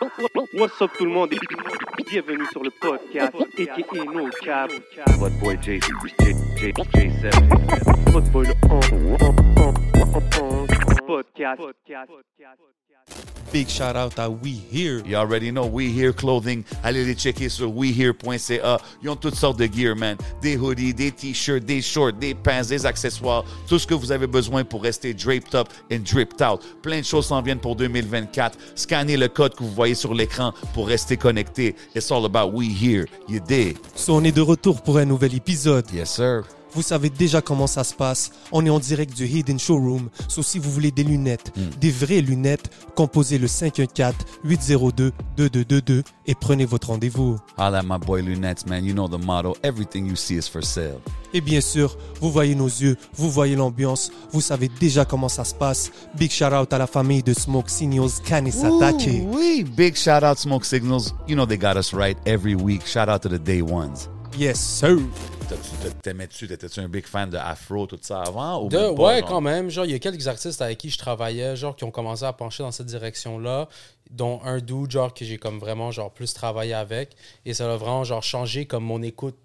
What's up tout le monde? Et bienvenue sur le podcast aka No Cap. What boy J J J J7. Votre boy le podcast. Big shout out à We Here. You already know We Here Clothing. Allez les checker sur wehere.ca. Ils ont toutes sortes de gear, man. Des hoodies, des t-shirts, des shorts, des pants, des accessoires. Tout ce que vous avez besoin pour rester draped up and dripped out. Plein de choses s'en viennent pour 2024. Scannez le code que vous voyez sur l'écran pour rester connecté. It's all about We Here. You dig? So, on est de retour pour un nouvel épisode. Yes, sir. Vous savez déjà comment ça se passe. On est en direct du Hidden Showroom. So, si vous voulez des lunettes, des vraies lunettes, composez le 514-802-2222 et prenez votre rendez-vous. Holla my boy Lunettes, man. You know the motto. Everything you see is for sale. Et bien sûr, vous voyez nos yeux, vous voyez l'ambiance, vous savez déjà comment ça se passe. Big shout out à la famille de Smoke Signals Kanisatake. Ooh, oui. Big shout out Smoke Signals. You know they got us right every week. Shout out to the day ones. Yes, sir. T'aimais-tu, t'étais-tu un big fan de Afro, tout ça avant? Ou De- même pas, ouais, genre? quand même. Genre, il y a quelques artistes avec qui je travaillais, genre, qui ont commencé à pencher dans cette direction-là, dont un dude, genre, que j'ai comme vraiment, genre, plus travaillé avec. Et ça a vraiment, genre, changé comme mon écoute.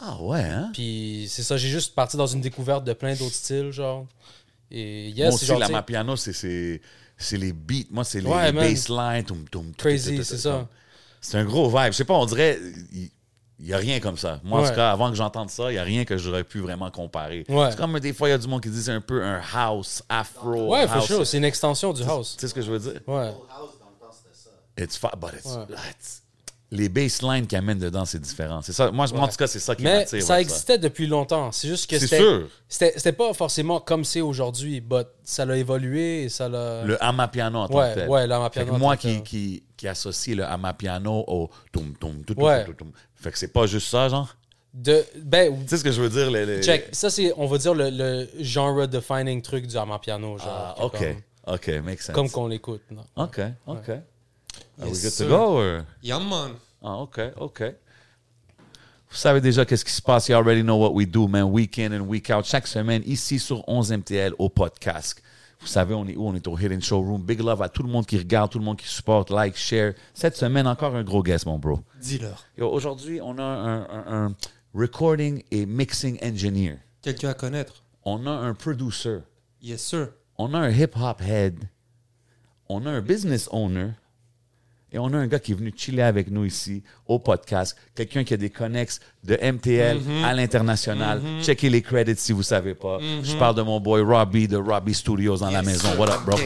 Ah ouais, hein? Puis c'est ça, j'ai juste parti dans une découverte de plein d'autres styles, genre. Et yes, Moi aussi, genre, la tu sais, Mapiano, c'est- les beats. Moi, c'est les, Ouais, les basslines. Crazy, c'est ça. C'est un gros vibe. Je sais pas, on dirait... Il n'y a rien comme ça. Moi, en tout cas, avant que j'entende ça, il n'y a rien que j'aurais pu vraiment comparer. Ouais. C'est comme des fois, il y a du monde qui dit c'est un peu un house, afro. Ouais, for house. sure, c'est une extension du house. Tu sais ce que je veux dire? Ouais. It's fa- but it's, Ouais. it's- les baselines qu'ils amènent dedans, c'est différent. C'est ça. Moi, moi, en tout cas, c'est ça qui Mais m'attire. ça ouais, existait depuis longtemps. C'est juste que C'est c'était. sûr. C'était pas forcément comme c'est aujourd'hui, but ça l'a évolué et ça l'a. Le Amapiano en tant Ouais, que tel. ouais, le Amapiano Fait que en moi qui, qui, qui associe le Amapiano au toum toum toum Ouais. toum toum. Fait que c'est pas juste ça, genre? De, ben, Tu sais ce que je veux dire? Les, les- check. Ça, c'est, on va dire, le, le genre defining truc du amapiano. Genre, Ah, OK. Comme, OK, makes sense. comme qu'on l'écoute. non? OK, OK. Are we Yes, good sir. to go? Or? Yeah, man. Ah, OK, OK. Vous savez déjà qu'est-ce qui se passe. You already know what we do, man. Week in and week out. Chaque semaine, ici sur 11 MTL, au podcast. Vous savez, on est où? On est au Hidden Showroom. Big love à tout le monde qui regarde, tout le monde qui supporte, like, share. Cette semaine, encore un gros guest, mon bro. Dis-leur. Aujourd'hui, on a un, un- un recording et mixing engineer. Quelqu'un à connaître? On a un producer. Yes, sir. On a un hip-hop head. On a un business owner. Et on a un gars qui est venu chiller avec nous ici au podcast. Quelqu'un qui a des connexes de MTL à l'international. Checkez les credits si vous savez pas. Je parle de mon boy Robbie de Robbie Studios dans la maison. What up, bro?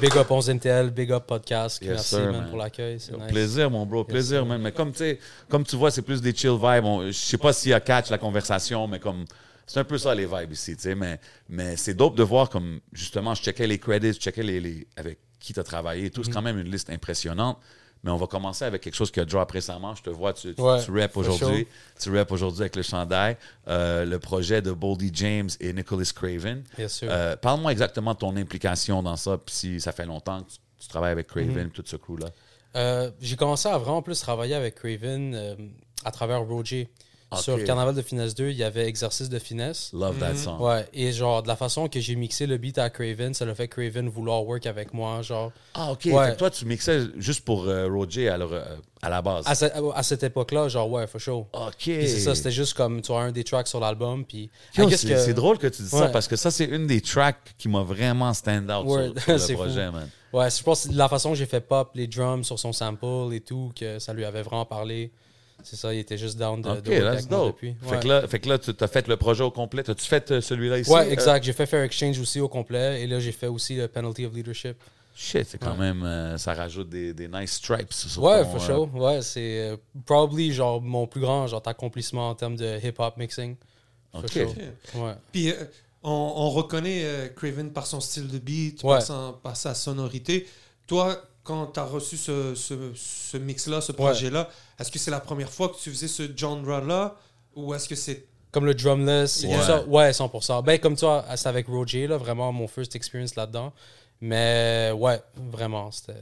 Big up 11 MTL, big up podcast. Yes, Merci, sir, man, man. pour l'accueil. C'est nice. Plaisir, mon bro. Plaisir, man. Mais comme, tu sais, comme tu vois, c'est plus des chill vibes. On- Je sais pas s'il y a catch la conversation, mais comme. C'est un peu ça, les vibes ici, tu sais. Mais, mais c'est dope de voir comme, justement, je checkais les credits, je checkais les, les- avec qui tu as travaillé et tout. C'est Mm. quand même une liste impressionnante. Mais on va commencer avec quelque chose qui a drop récemment. Je te vois, tu, tu, Ouais, tu rap aujourd'hui. Tu rap aujourd'hui avec le chandail. Euh, le projet de Boldy James et Nicholas Craven. Yes, sir. Euh, Parle-moi exactement de ton implication dans ça, puis si ça fait longtemps que tu, tu travailles avec Mm-hmm. Craven, tout ce crew-là. Euh, j'ai commencé à vraiment plus travailler avec Craven à travers Roger. Sur Carnaval de Finesse 2, il y avait Exercice de Finesse. Love that song. Ouais, et genre, de la façon que j'ai mixé le beat à Craven, ça l'a fait Craven vouloir work avec moi, genre. Ah, OK. Ouais. Fait que toi, tu mixais juste pour euh, Roger à, leur- euh, à la base. À, ce- à cette époque-là, genre, ouais, for sure. OK. C'est ça, c'était juste comme, tu vois, un des tracks sur l'album, puis... C'est que- drôle que tu dis ça parce que ça, c'est une des tracks qui m'a vraiment stand out Word. sur, le fou. projet, man. Ouais, je pense que la façon que j'ai fait pop les drums sur son sample et tout, que ça lui avait vraiment parlé. C'est ça, il était juste down de, OK, de that's dope. depuis. Fait, Ouais. que là, fait que là, tu as fait le projet au complet. As-tu fait euh, celui-là ici? Ouais, Euh, exact. J'ai fait Fair Exchange aussi au complet. Et là, j'ai fait aussi le Penalty of Leadership. shit, c'est quand même... euh, ça rajoute des, des nice stripes sur Ouais, ton, for euh, sure. Ouais, c'est euh, probably genre mon plus grand genre accomplissement en termes de hip-hop mixing. OK. sure. Ouais. Puis euh, on, on reconnaît euh, Craven par son style de beat, Ouais. par, son- par sa sonorité. Toi, quand tu as reçu ce, ce, ce mix-là, ce projet-là, est-ce que c'est la première fois que tu faisais ce genre-là ou est-ce que c'est. Comme le drumless Ouais. ça. Ouais, 100%. Ben, comme toi, c'est avec Roger, là, vraiment mon first experience là-dedans. Mais ouais, vraiment, c'était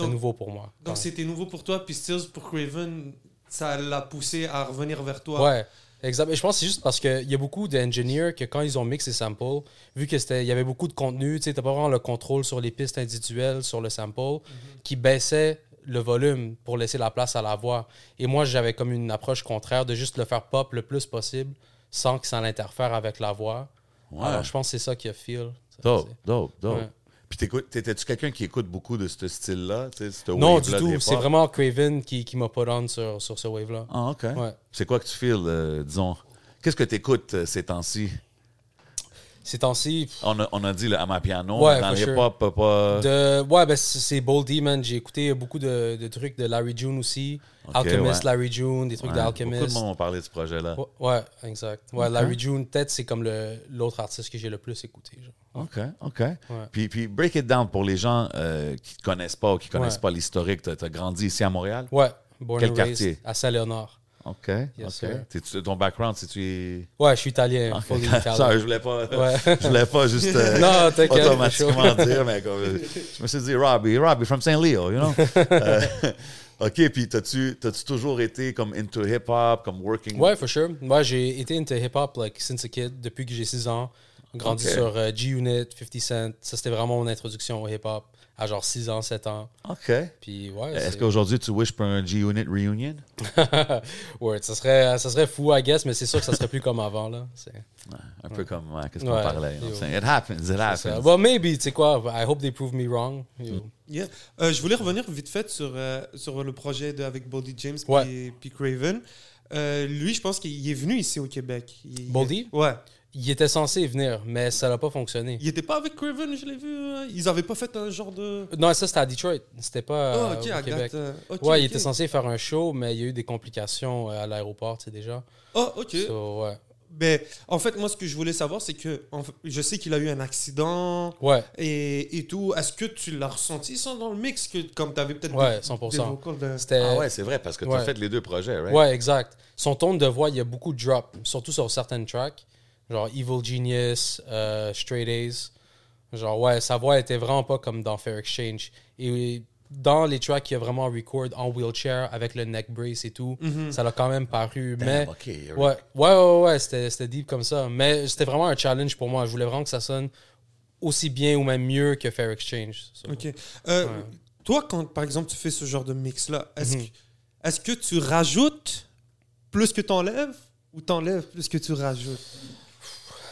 nouveau pour moi. Donc c'était nouveau pour toi, puis Stills pour Craven, ça l'a poussé à revenir vers toi. Ouais, Exact. Mais je pense que c'est juste parce qu'il y a beaucoup d'engineers que quand ils ont mixé les samples, vu qu'il y avait beaucoup de contenu, tu n'as pas vraiment le contrôle sur les pistes individuelles, sur le sample, qui baissait le volume pour laisser la place à la voix. Et moi, j'avais comme une approche contraire de juste le faire pop le plus possible sans que ça l'interfère avec la voix. Ouais. Alors, je pense que c'est ça qui a feel. Dope, dope, dope. Ouais. Puis t'écoutes- t'étais-tu quelqu'un qui écoute beaucoup de ce style-là? tu Non, du tout. C'est vraiment Craven qui, qui m'a put on sur, sur ce wave-là. Ah, OK. Ouais. C'est quoi que tu feels, euh, disons? Qu'est-ce que t'écoutes euh, ces temps-ci? Ces temps-ci, On a, on a dit le Amapiano, Ouais, dans le sure. hip-hop, pas- pas... De, ouais, ben c'est Boldy, man. J'ai écouté beaucoup de, de trucs de Larry June aussi. Alchemist, ouais. Larry June, des trucs Ouais, Beaucoup d'Alchemist. de monde m'ont parlé de ce projet-là. Ouais, exact. Ouais. Larry June, peut-être c'est comme l'autre artiste que j'ai le plus écouté. genre. OK, OK. Puis, puis break it down pour les gens euh, qui ne connaissent pas ou qui ne connaissent pas l'historique. Tu as, grandi ici à Montréal? Ouais, Born Quel and quartier? raised à Saint-Léonard. OK, Yes, OK. sir. T'es-tu- ton background, c'est tu Ouais, je suis italien. Ok. fully Italian. Sorry, je voulais pas, Ouais. je voulais pas juste euh, Non, t'inquiète, automatiquement dire, mais comme, euh, je me suis dit Robbie, Robbie from Saint Leo, you know? Euh, ok, puis t'as-tu toujours été comme into hip hop, comme working? Ouais, for sure. Moi, j'ai été into hip-hop like, since a kid, depuis que j'ai 6 ans. Grandi Ok. sur euh, G-Unit, 50 Cent. Ça, c'était vraiment mon introduction au hip-hop à genre 6 ans, 7 ans. Ok. Puis, ouais. Est-ce qu'aujourd'hui tu wishes pour un G-Unit reunion? ouais, ça serait, ça serait fou, I guess, mais c'est sûr que ça serait plus comme avant, là. C'est Un peu comme ouais, qu'est-ce qu'on Ouais. parlait. It happens, it ça. happens. Well, maybe, tu sais quoi, I hope they prove me wrong. Yo. Yeah. Euh, je voulais revenir vite fait sur, euh, sur le projet de, avec Boldy James Ouais. puis Craven. Euh, lui, je pense qu'il est venu ici au Québec. Il- Boldy? Ouais. Il était censé venir, mais ça n'a pas fonctionné. Il était pas avec Craven, je l'ai vu. euh, Ils avaient pas fait un genre de. Non, ça, c'était à Detroit. C'était pas Ah, euh, ok, au à Québec. euh, ok, ouais, il ok. était censé faire un show, mais il y a eu des complications euh, à l'aéroport, tu sais, déjà. Ah, ok. So, ouais. Ben, en fait, moi, ce que je voulais savoir, c'est que en fait, je sais qu'il a eu un accident Ouais, et, et tout. Est-ce que tu l'as ressenti ça dans le mix? Que comme tu avais peut-être Ouais, des- 100%. des vocals de- c'était... Ah ouais, c'est vrai, parce que tu as Ouais. fait les deux projets, right? Ouais, exact. Son ton de voix, il y a beaucoup de drop, surtout sur certaines tracks. Genre Evil Genius, euh, Straight A's. Genre, ouais, sa voix était vraiment pas comme dans Fair Exchange. Et dans les tracks qu'il a vraiment record en wheelchair avec le neck brace et tout, ça l'a quand même paru. Damn, mais ouais, ouais, ouais, ouais, c'était, deep comme ça. Mais c'était vraiment un challenge pour moi. Je voulais vraiment que ça sonne aussi bien ou même mieux que Fair Exchange. So, Ok. Euh, Ouais. Toi, quand par exemple tu fais ce genre de mix-là, est-ce Mhm. que, est-ce que tu rajoutes plus que t'enlèves ou t'enlèves plus que tu rajoutes?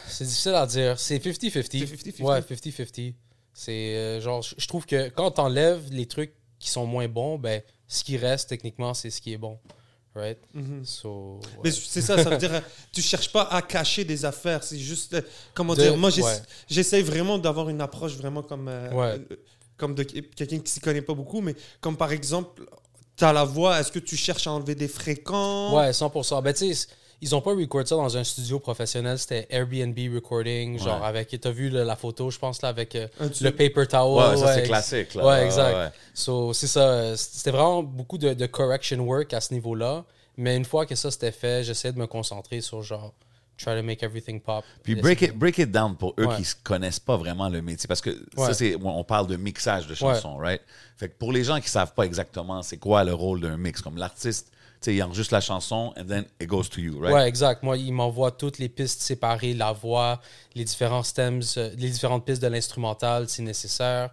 C'est difficile à dire. C'est 50-50. C'est 50-50. Ouais, 50-50. C'est euh, genre, je trouve que quand t'enlèves les trucs qui sont moins bons, ben, ce qui reste techniquement, c'est ce qui est bon. Right? Mhm. So, ouais. Mais c'est ça, ça veut dire, tu cherches pas à cacher des affaires, c'est juste, euh, comment De- dire, moi j'ess- ouais. j'essaye vraiment d'avoir une approche vraiment comme, euh, Ouais. euh, comme de quelqu'un qui s'y connaît pas beaucoup, mais comme par exemple, tu as la voix, est-ce que tu cherches à enlever des fréquences? Ouais, 100%. Ben, tu sais, ils ont pas record ça dans un studio professionnel. C'était Airbnb recording, genre Ouais. avec. T'as vu la photo, je pense, là, avec euh, le paper towel. Ouais, ça c'est classique. Là. Ouais, exact. ouais. So, c'est ça. C'était vraiment beaucoup de, de correction work à ce niveau-là. Mais une fois que ça c'était fait, j'essayais de me concentrer sur genre, try to make everything pop. Puis break it, break it down pour eux Ouais. qui ne connaissent pas vraiment le métier. Parce que ça, Ouais. c'est. On parle de mixage de chansons, right? Fait que pour les gens qui ne savent pas exactement c'est quoi le rôle d'un mix, comme l'artiste, il enregistre la chanson and then it goes to you, right? Ouais, exact. Moi, il m'envoie toutes les pistes séparées, la voix, les différents stems, euh, les différentes pistes de l'instrumental si nécessaire.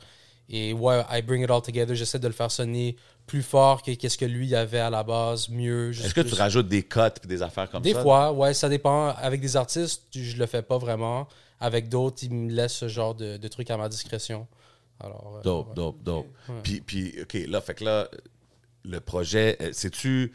Et ouais, I bring it all together. J'essaie de le faire sonner plus fort que qu'est-ce que lui avait à la base, mieux. Est-ce que tu rajoutes des cuts et des affaires comme Des ça? fois, ouais, ça dépend. Avec des artistes, je le fais pas vraiment. Avec d'autres, ils me laissent ce genre de, de trucs à ma discrétion. Alors, euh, Dope, ouais. dope, dope. Puis, puis, OK, là, fait que là, le projet, euh, sais-tu,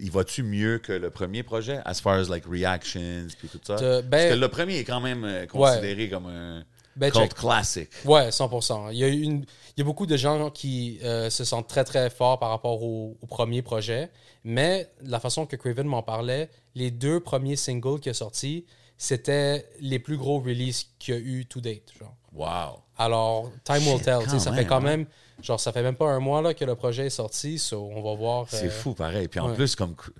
il va-tu mieux que le premier projet, as far as like reactions puis tout ça? De- Parce ben- que le premier est quand même euh, considéré comme un Ben, cult classique. Ouais, 100%. Il y a, eu une, il y a beaucoup de gens qui euh, se sentent très, très forts par rapport au, au premier projet. Mais la façon que Craven m'en parlait, les deux premiers singles qu'il a sortis, c'était les plus gros releases qu'il y a eu to date. Genre. Wow. Alors, time will Shit, tell. sais, quand ça même, fait quand hein. même, genre, ça fait même pas un mois là, que le projet est sorti. So, on va voir. C'est euh, fou, pareil. Puis en ouais. plus, comme Cra-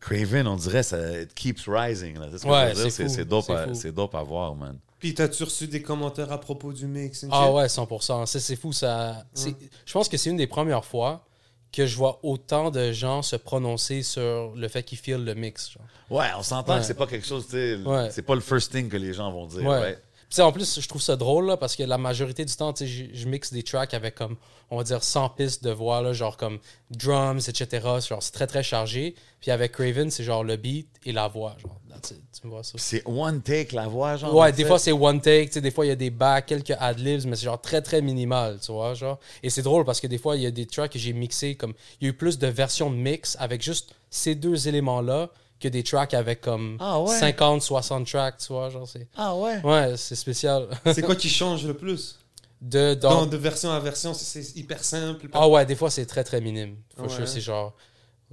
Craven, on dirait, ça it keeps rising. là. C'est ce que Ouais, c'est c'est fou, c'est dope, c'est à- fou. c'est dope à voir, man. Puis t'as-tu reçu des commentaires à propos du mix Ah ouais, 100%. Ça, c'est fou. Ça, Je pense que c'est une des premières fois que je vois autant de gens se prononcer sur le fait qu'ils feel le mix. Genre. Ouais, on s'entend Ouais. que c'est pas quelque chose, tu sais, Ouais. c'est pas le first thing que les gens vont dire. Ouais. Sais, en plus, je trouve ça drôle là, parce que la majorité du temps, je, mixe des tracks avec comme, on va dire, 100 pistes de voix, là, genre comme drums, etc. Genre, c'est très très chargé. Puis avec Craven, c'est genre le beat et la voix. Genre, that's it. Tu vois ça? C'est one take la voix, genre. Ouais, des fois c'est one take, des fois il y a des backs, quelques ad-libs, mais c'est genre très très minimal, tu vois, genre. Et c'est drôle parce que des fois il y a des tracks que j'ai mixés comme il y a eu plus de versions de mix avec juste ces deux éléments-là que des tracks avec comme Ah ouais? 50, 60 tracks, tu vois, genre c'est Ah ouais? Ouais, c'est spécial. C'est quoi qui change le plus? De dans- Dans- De version à version, c'est- hyper simple. Ah ouais, des fois c'est très très minime. Faut Ouais. sure, c'est genre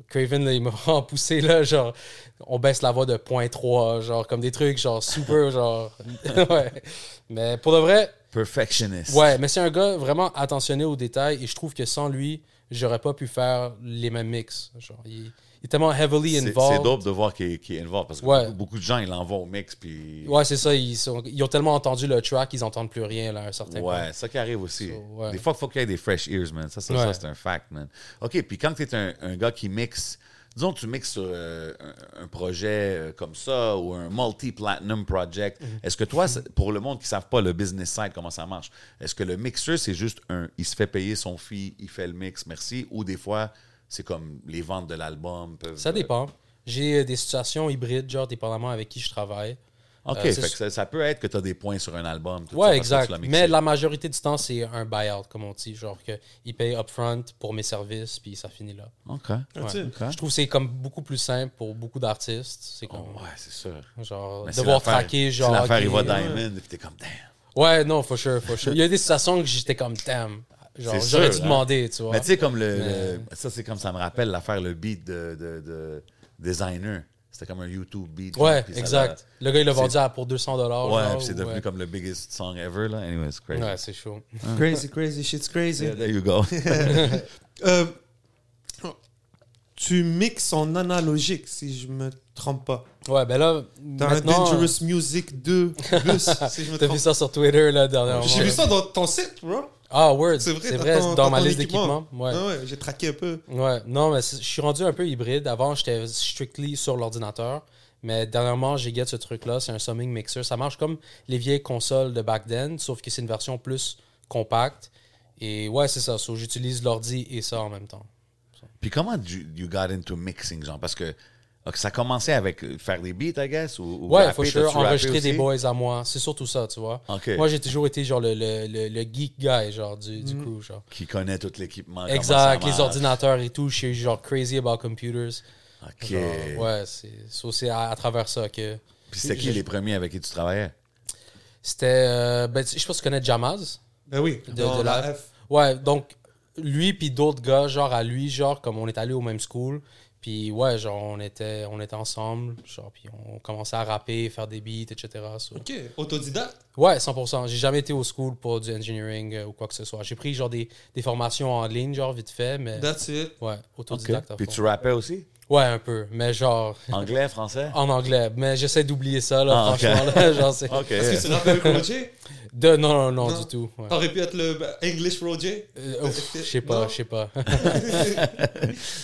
Craven là, il m'a vraiment poussé là, genre on baisse la voix de 0.3, genre comme des trucs genre super genre ouais. Mais pour de vrai, Perfectionist. Ouais, mais c'est un gars vraiment attentionné aux détails et je trouve que sans lui, j'aurais pas pu faire les mêmes mix. Genre, il est tellement heavily C'est involved. c'est dope de voir qu'il est involved parce que Ouais. beaucoup, beaucoup de gens, ils l'envoient au mix. Puis... Ouais, c'est ça. Ils, sont- ils ont tellement entendu le track qu'ils entendent plus rien là, à un certain point. Ouais, ça qui arrive aussi. So, ouais. Des fois, il faut qu'il y ait des fresh ears, man. Ça, ça, Ouais. ça, c'est un fact, man. OK, puis quand tu es un, un gars qui mixe, disons tu mixes sur euh, un, un projet euh, comme ça ou un multi-platinum project, Mhm. est-ce que toi, pour le monde qui ne savent pas le business side, comment ça marche, est-ce que le mixeur, c'est juste un, il se fait payer son fee, il fait le mix, merci, ou des fois, c'est comme les ventes de l'album peuvent... Ça dépend. J'ai euh, des situations hybrides, genre dépendamment avec qui je travaille. OK, Euh, fait que ça, ça peut être que tu as des points sur un album. tout ça, Ouais, que exact. Mais la majorité du temps, c'est un buyout, comme on dit. Genre qu'ils payent upfront pour mes services, puis ça finit là. OK. It. OK. Je trouve que c'est comme beaucoup plus simple pour beaucoup d'artistes. C'est comme, Oh, ouais, c'est sûr. genre, Mais devoir traquer, genre. L'affaire, ok, il va ouais. Diamond, puis t'es comme, damn. Ouais, non, for sure, for sure. Il y a des situations que j'étais comme, damn. J'aurais sûr, dû hein. demander, tu vois. Mais tu sais, comme le, Mais- le- Ça, c'est comme ça me rappelle l'affaire, le beat de, de, de designer. C'était comme un YouTube beat. ouais, ça exact. Le gars, il l'a vendu à pour 200 dollars. l'a- Ouais, puis c'est devenu comme le biggest song ever, là. Anyway, it's crazy. Ouais, c'est chaud. Crazy, crazy, shit's crazy. Yeah, there you go. Euh, tu mixes en analogique, si je me trompe pas. Ouais, ben là, Dans maintenant, Dangerous Music 2 plus, si je me t'as vu trompe ça sur Twitter, là, dernièrement. J'ai vu ça dans ton site, bro. Ah, Word. C'est vrai, C'est dans vrai, ton- dans ma liste équipement. d'équipements. Ouais. Ah ouais, j'ai traqué un peu. Ouais, non, mais je suis rendu un peu hybride. Avant, j'étais strictly sur l'ordinateur. Mais dernièrement, j'ai get ce truc-là. C'est un summing mixer. Ça marche comme les vieilles consoles de back then, sauf que c'est une version plus compacte. Et ouais, c'est ça. So, J'utilise l'ordi et ça en même temps. Puis comment you, you got into mixing, genre? Parce que ok, ça commençait avec euh, faire des beats, I guess? Ou, ou Ouais, rapper, faut sure, enregistrer des boys à moi. C'est surtout ça, tu vois. Moi, j'ai toujours été genre le, le, le, le geek guy, genre, du, du crew, genre. Qui connaît tout l'équipement. Exact, les ordinateurs et tout. Je suis genre crazy about computers. OK. Genre, ouais, c'est à, à travers ça que. Puis c'était qui les premiers avec qui tu travaillais? C'était. euh, ben, je pense que tu connais Jamaz. Ben oui, De- la- F. Ouais, donc lui puis d'autres gars, genre à lui, genre comme on est allé au même school. Puis ouais, genre on était, on était ensemble, genre puis on commençait à rapper, faire des beats, etc. so. Ok, autodidacte? Ouais, 100%. J'ai jamais été au school pour du engineering euh, ou quoi que ce soit. J'ai pris genre des, des formations en ligne, genre vite fait, mais That's it. ouais, autodidacte. Puis fond. tu rappais aussi? Ouais, un peu, mais genre Anglais, français? en anglais. Mais j'essaie d'oublier ça, là, Ah, franchement. là, genre, c'est- OK. Est-ce que tu rappelles Roger De, non, non, non, Non. du tout. ouais. T'aurais pu être le English Roger? Euh, Je sais pas, je sais pas.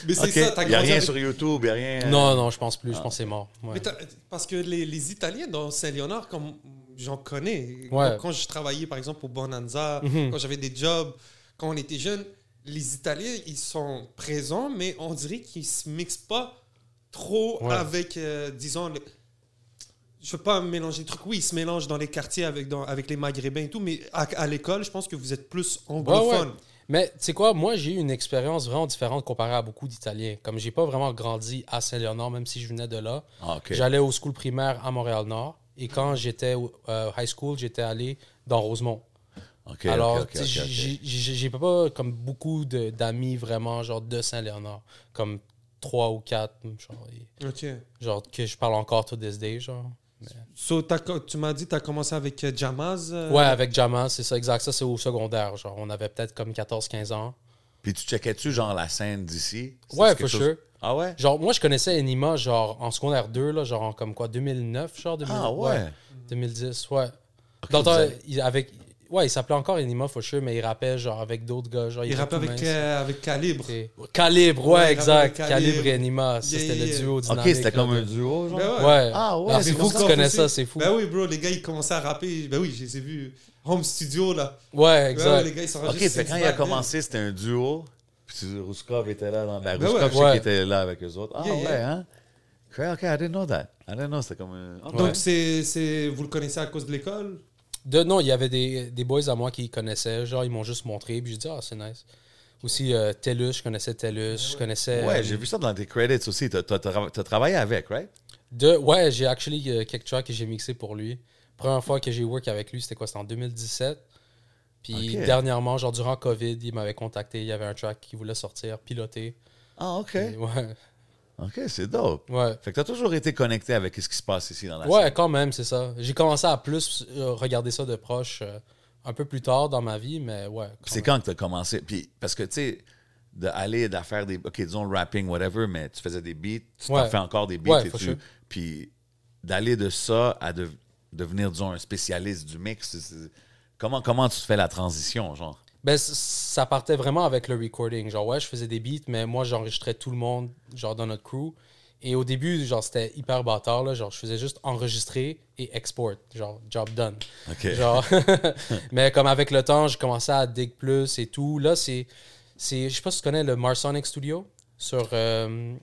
Mais c'est ça, t'as Il n'y a grandi rien avec- sur YouTube, il n'y a rien... non, non, je pense plus. Je pense que c'est mort. ouais. Mais parce que les, les Italiens dans Saint-Léonard, comme j'en connais, Ouais. quand, quand je travaillais par exemple au Bonanza, Mhm. quand j'avais des jobs, quand on était jeunes, les Italiens, ils sont présents, mais on dirait qu'ils se mixent pas trop Ouais. avec, euh, disons, le- je veux pas mélanger les trucs. Oui, ils se mélangent dans les quartiers avec, dans- avec les Maghrébins et tout, mais à, à l'école, je pense que vous êtes plus anglophone. ouais. Mais tu sais quoi, moi j'ai eu une expérience vraiment différente comparée à beaucoup d'Italiens. Comme j'ai pas vraiment grandi à Saint-Léonard, même si je venais de là. Ah. J'allais au school primaire à Montréal-Nord. Et quand j'étais au euh, high school, j'étais allé dans Rosemont. Alors, j'ai- pas comme beaucoup de- d'amis vraiment genre de Saint-Léonard. Comme trois ou quatre, genre, et- genre que je parle encore to this day, genre. So, tu m'as dit que tu as commencé avec euh, Jamaz. euh, Ouais, avec Jamal, c'est ça, exact. Ça, c'est au secondaire. Genre, on avait peut-être comme 14-15 ans. Puis tu checkais-tu, genre, la scène d'ici? Ouais, for chose- sure. Ah ouais? Genre, moi, je connaissais Enima, genre, en secondaire 2, là, genre, en comme quoi, 2009, genre, 2000, Ah ouais? 2010, ouais. Ok, Dans le vous temps, avez- il- avec, Ouais, il s'appelait encore Enima for sure, mais il rappait genre avec d'autres gars. Genre, Il rappait tout avec, euh, avec Calibre. Et- Calibre, ouais, Ouais, il exact. Calibre. Calibre. et Enima. Ça, c'était yeah, le duo Ok, dynamique. c'était comme un duo, genre. Ben ouais. Ouais. Ah ouais, Ah, c'est fou que ça. tu connais aussi. ça, c'est fou. Ben oui, bro, les gars, ils commençaient à rapper. Ben oui, je les ai vus. Home studio, là. Ouais, Ben ouais, exact. les gars, ils Ok, fait quand il a commencé, c'était un duo. Puis Ruskov était là dans la Ben ouais. je sais Ouais. qu'il était là avec eux autres. Ah Yeah, ouais, yeah. hein? Ok, ok, I didn't know that. I didn't know, c'était comme un. ok. Donc, Ouais. c'est, c'est, vous le connaissez à cause de l'école? De, non, il y avait des, des boys à moi qui connaissaient. Genre, ils m'ont juste montré. Puis j'ai dit, ah, c'est nice. Aussi, euh, Tellus, je connaissais Tellus. Je connaissais. Ouais, euh, j'ai vu ça dans tes credits aussi. T'as t'as travaillé avec, right? De, ouais, j'ai actually euh, quelques tracks que j'ai mixé pour lui. Première fois que j'ai work avec lui, c'était quoi? C'était en 2017. Puis dernièrement, genre durant COVID, il m'avait contacté. Il y avait un track qu'il voulait sortir, piloter. Ah, ok. Et Ouais, Ok, c'est dope. ouais. Fait que t'as toujours été connecté avec ce qui se passe ici dans la Ouais, scène. quand même, c'est ça. J'ai commencé à plus euh, regarder ça de proche euh, un peu plus tard dans ma vie, mais ouais. C'est quand que t'as commencé? Puis, parce que, tu sais, d'aller, d'à faire des, ok, disons rapping, whatever, mais tu faisais des beats, tu t'en Ouais. fais encore des beats Ouais, et tu- sure. Puis, d'aller de ça à de- devenir, disons, un spécialiste du mix, comment, comment tu fais la transition, genre? Ben, ça partait vraiment avec le recording. Genre, ouais, je faisais des beats, mais moi, j'enregistrais tout le monde, genre, dans notre crew. Et au début, genre, c'était hyper bâtard, là. Genre, je faisais juste enregistrer et export. Genre, job done. Genre, mais comme avec le temps, j'ai commencé à dig plus et tout. Là, c'est, c'est, je sais pas si tu connais le Marsonic Studio sur, euh,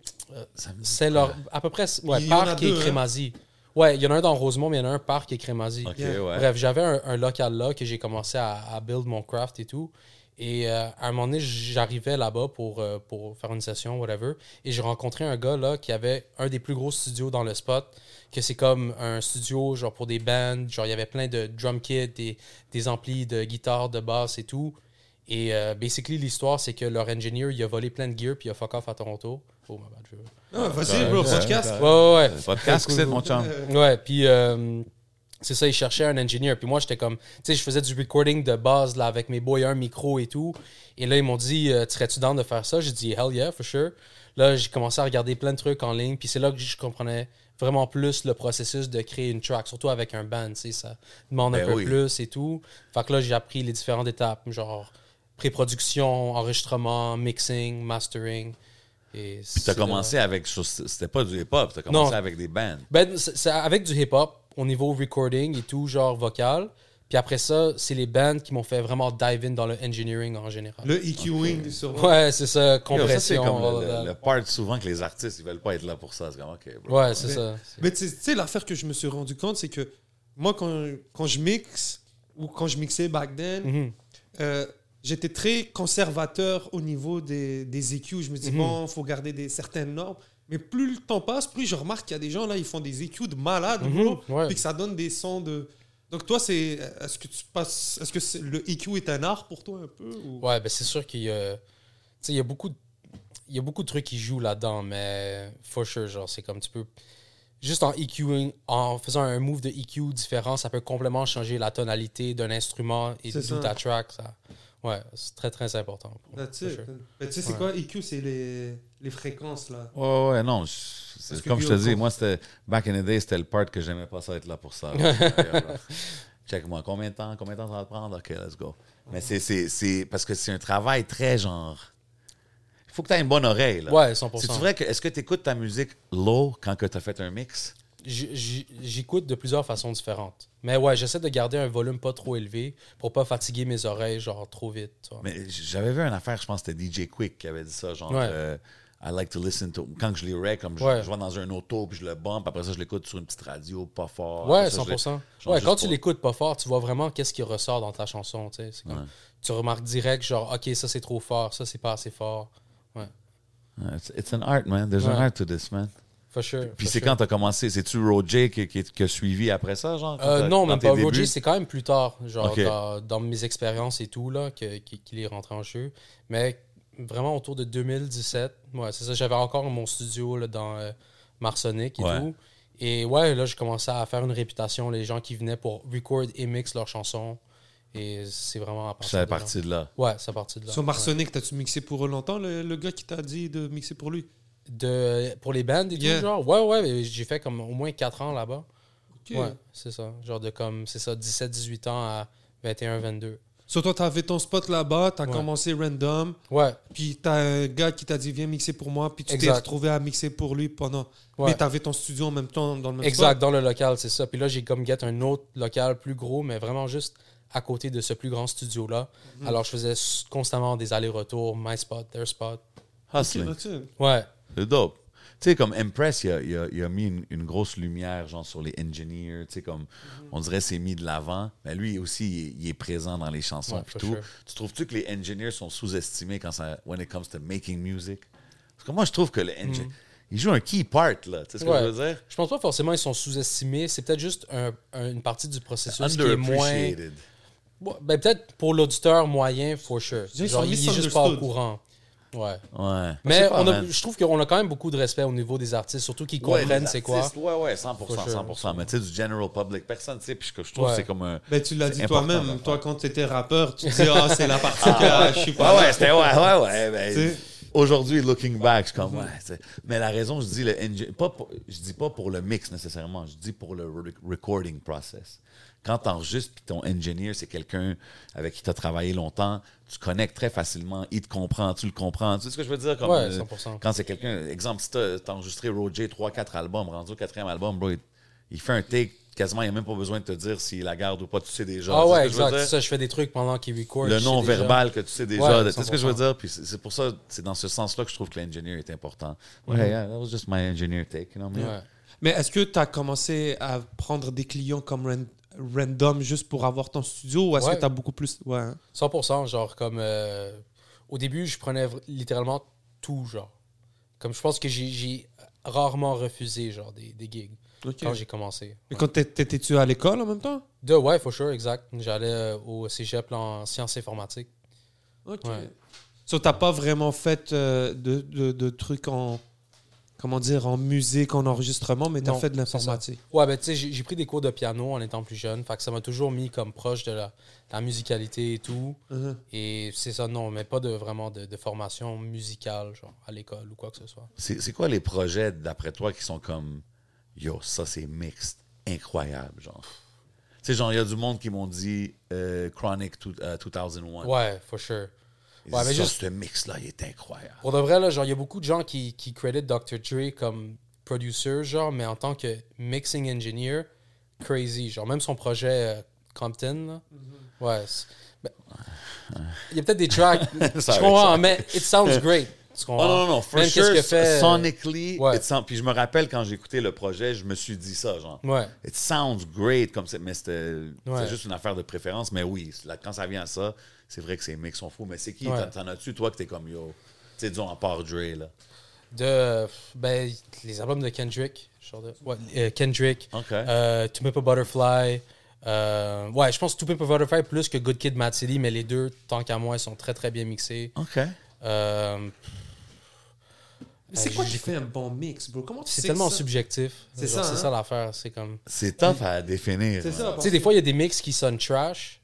c'est leur, à peu près, ouais, Parc et hein? Ouais, il y en a un dans Rosemont, mais il y en a un Parc et Crémazie. OK, Yeah. ouais. Bref, j'avais un, un local là que j'ai commencé à, à build mon craft et tout. Et euh, à un moment donné, j'arrivais là-bas pour, euh, pour faire une session, whatever. Et j'ai rencontré un gars là qui avait un des plus gros studios dans le spot. Que c'est comme un studio genre pour des bands. Genre, il y avait plein de drum kits, des, des amplis de guitare, de basse et tout. Et euh, basically, l'histoire, c'est que leur engineer, il a volé plein de gear puis il a fuck off à Toronto. Oh, my bad, je- Ah, vas-y, bro, podcast. ouais. Ouais, ouais. Podcast, c'est mon chum. Ouais, puis euh, c'est ça, ils cherchaient un engineer. Puis moi, j'étais comme, tu sais, je faisais du recording de base là, avec mes boys, un micro et tout. Et là, ils m'ont dit, euh, serais-tu down de faire ça? J'ai dit, hell yeah, for sure. Là, j'ai commencé à regarder plein de trucs en ligne. Puis c'est là que je comprenais vraiment plus le processus de créer une track, surtout avec un band, tu sais, ça demande un Ben peu oui. plus et tout. Fait que là, j'ai appris les différentes étapes, genre pré-production, enregistrement, mixing, mastering. Et Puis t'as commencé avec, c'était pas du hip-hop, t'as commencé Non. avec des bands. Ben, c'est avec du hip-hop au niveau recording et tout, genre vocal. Puis après ça, c'est les bands qui m'ont fait vraiment dive in dans le engineering en général. Le EQing sur. Ouais, c'est ça, Yo, ça, c'est compression. comme le, part souvent que les artistes, ils veulent pas être là pour ça. C'est comme, OK, bro. Ouais, c'est ça. Mais tu sais- l'affaire que je me suis rendu compte, c'est que moi, quand, quand je mixe, ou quand je mixais back then, Mhm. euh, j'étais très conservateur au niveau des, des EQ. Je me dis, Mhm. bon, il faut garder des, certaines normes. Mais plus le temps passe, plus je remarque qu'il y a des gens là, ils font des EQ de malade, bro, ouais. puis que ça donne des sons de. Donc toi, c'est, est-ce que tu passes, est-ce que le EQ est un art pour toi un peu ou- Ouais, ben c'est sûr qu'il y a. Tu sais, il y a beaucoup de. Il y a beaucoup de trucs qui jouent là-dedans, mais for sure, genre, c'est comme tu peux. Juste en EQing, en faisant un move de EQ différent, ça peut complètement changer la tonalité d'un instrument et de track. Ça. Ouais, c'est très très important. pour- That's for it. sure. Mais tu sais, c'est Ouais. quoi EQ C'est les, les fréquences là? Ouais, ouais, non. je- comme je te dis, moi, c'était. Back in the day, c'était le part que j'aimais pas ça être là pour ça. Check-moi, combien de temps, combien de temps ça va te prendre? OK, let's go. Mais c'est- c'est c'est- parce que c'est un travail très genre. Il faut que tu aies une bonne oreille. Là. Ouais, 100%. C'est vrai que est-ce que tu écoutes ta musique low quand tu as fait un mix? J'écoute de plusieurs façons différentes. Mais ouais, j'essaie de garder un volume pas trop élevé pour pas fatiguer mes oreilles, genre trop vite. Mais j'avais vu une affaire, je pense que c'était DJ Quick qui avait dit ça, genre Ouais. euh, I like to listen to quand je lirais comme je, Ouais. je vais dans un auto puis je le bump, après ça je l'écoute sur une petite radio pas fort. Ouais, ça, je l'ai- 100%. genre Ouais, quand tu pour- l'écoutes pas fort, tu vois vraiment qu'est-ce qui ressort dans ta chanson. tu sais. C'est comme- Ouais. Tu remarques direct, genre, OK, ça c'est trop fort, ça c'est pas assez fort. Ouais, It's, it's an art, man. There's an art to this, man. For sure. Puis for c'est sure. quand t'as commencé? C'est-tu Roger qui, qui, qui a suivi après ça, genre? Euh, non, même pas. débuts? Roger, c'est quand même plus tard, genre dans, dans mes expériences et tout, là, qui- qu'il est rentré en jeu. Mais vraiment autour de 2017, ouais, c'est ça. J'avais encore mon studio là, dans euh, Marsonic et Ouais. tout. Et ouais, là, je commençais à faire une réputation, les gens qui venaient pour record et mix leurs chansons. Et c'est vraiment à partir c'est de là. parti de là. Ouais, c'est parti de là. Sur ouais. Marsonic, t'as-tu mixé pour eux longtemps, le, le gars qui t'a dit de mixer pour lui? De, pour les bands et Yeah. tout, genre? Ouais, ouais, j'ai fait comme au moins 4 ans là-bas. Ouais, c'est ça. Genre de comme, c'est ça, 17-18 ans à 21-22. Sur toi, t'avais ton spot là-bas, t'as Ouais. commencé random, Ouais, puis t'as un gars qui t'a dit viens mixer pour moi, puis tu t'es retrouvé à mixer pour lui pendant. ouais. Mais t'avais ton studio en même temps dans le même Exact, spot? dans le local, c'est ça. Puis là, j'ai comme get un autre local plus gros, mais vraiment juste à côté de ce plus grand studio-là. Mhm. Alors, je faisais constamment des allers-retours, my spot, their spot. Hustling. Ouais, C'est dope. Tu sais, comme Impress, il a, il a- il a mis une, une grosse lumière, genre, sur les engineers. Tu sais, comme, on dirait c'est mis de l'avant. Mais lui aussi, il est, il est présent dans les chansons Ouais, tout. Tu trouves-tu que les engineers sont sous-estimés quand ça, when it comes to making music? Parce que moi, je trouve que le engineer, il joue un key part, là. Tu sais ce que Mm. Je veux dire? je pense pas forcément ils sont sous-estimés. C'est peut-être juste un- un- une partie du processus qui est moins. Ben, peut-être pour l'auditeur moyen, for sure. Ils Genre, sont il est juste pas au courant. Ouais. Ouais. Mais on a- je trouve qu'on a quand même beaucoup de respect au niveau des artistes, surtout qui Ouais, comprennent c'est quoi. Ouais, ouais, 100%, For sure. 100%. Mais tu sais, du general public, personne, tu sais, puis je trouve que Ouais. c'est comme un... Ben, tu l'as dit toi-même. Toi, quand t'étais rappeur, tu disais, ah, c'est la partie que ah, je suis pas. Ouais, ouais, c'était ouais, ouais, ouais. ben, Tu sais. Aujourd'hui, looking back, je suis comme, ouais. Mais la raison, je dis le pas pour- je dis pas pour le mix nécessairement, je dis pour le re- recording process. Quand tu enregistres, puis ton engineer, c'est quelqu'un avec qui tu as travaillé longtemps, tu connectes très facilement, il te comprend, tu le comprends. Tu sais ce que je veux dire? Comme, Ouais, euh, 100%. quand c'est quelqu'un, exemple, si tu as, enregistré Roger 3-4 albums, rendu au quatrième album, bro, il, il fait un take, quasiment, il n'y a même pas besoin de te dire s'il la garde ou pas, tu sais déjà. Ah ouais, je veux exact. dire? C'est ça, je fais des trucs pendant qu'ils record. le non-verbal que tu sais déjà. Ouais, tu sais ce que je veux 100%. dire? Puis c'est c'est pour ça, c'est dans ce sens-là que je trouve que l'engineer est important. Ouais, Mhm. yeah, that was just my engineer take, you know. Ouais. Mais est-ce que tu as commencé à prendre des clients comme random juste pour avoir ton studio ou est-ce Ouais. que tu as beaucoup plus? Ouais. hein? 100%, genre comme... euh, au début, je prenais littéralement tout, genre. Comme je pense que j'ai- rarement refusé, genre, des, des gigs quand j'ai commencé. Et quand t'é- t'étais-tu à l'école en même temps? De, ouais, for sure, exact. J'allais euh, au cégep en sciences informatiques. Ok. Ouais. So, t'as pas vraiment fait euh, de, de, de trucs en. Comment dire En musique, en enregistrement, mais t'as Non, fait de l'informatique. Ouais, ben tu sais, j'ai pris des cours de piano en étant plus jeune. Fait que ça m'a toujours mis comme proche de la, la musicalité et tout. Mhm. Et c'est ça, non, mais pas de vraiment de, de formation musicale, genre, à l'école ou quoi que ce soit. C'est c'est quoi les projets, d'après toi, qui sont comme Yo, ça c'est mixed, incroyable, genre? Tu sais, genre, il y a du monde qui m'ont dit euh, Chronic two- euh, 2001. Ouais, for sure. Ouais, mais juste- ce mix-là, il est incroyable. Pour de vrai, là, genre, il y a beaucoup de gens qui, qui créditent Dr. Dre comme producer, genre, mais en tant que mixing engineer, crazy. Genre, même son projet euh, Compton, là. Ouais. c'est- ben, Il y a peut-être des tracks. je comprends, mais it sounds great. Oh non, non, non, for Même sure, que fait. euh, sonically, ouais. it sound- puis je me rappelle quand j'ai écouté le projet, je me suis dit ça, genre. Ouais. It sounds great, comme c'est, mais c'était Ouais. c'est juste une affaire de préférence. Mais oui, là, quand ça vient à ça, c'est vrai que ces mix sont fous. Mais c'est qui? Ouais. T'en, as-tu, toi, que t'es comme yo? Tu sais, disons, à part Dre, là? De. Ben, les albums de Kendrick. Genre de, ouais, euh, Kendrick. OK. Euh, To Pimp a Butterfly. Euh, ouais, je pense To Pimp a Butterfly plus que Good Kid, Mad City, mais les deux, tant qu'à moi, ils sont très très bien mixés. OK. Euh, Mais c'est quoi qui fait un bon mix, bro? Comment tu c'est tellement ça? subjectif. C'est ça, C'est hein? ça l'affaire. C'est comme. C'est tough à définir. C'est hein. ça. Tu sais, des fois, il y a des mix qui sonnent trash,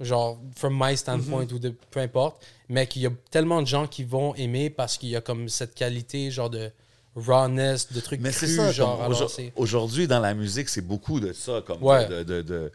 genre, from my standpoint Mhm. ou de peu importe, mais qu'il y a tellement de gens qui vont aimer parce qu'il y a comme cette qualité, genre, de rawness, de trucs Mais c'est crus, ça, genre, aujourd- aujourd'hui, dans la musique, c'est beaucoup de ça, comme Ouais. de, de- de-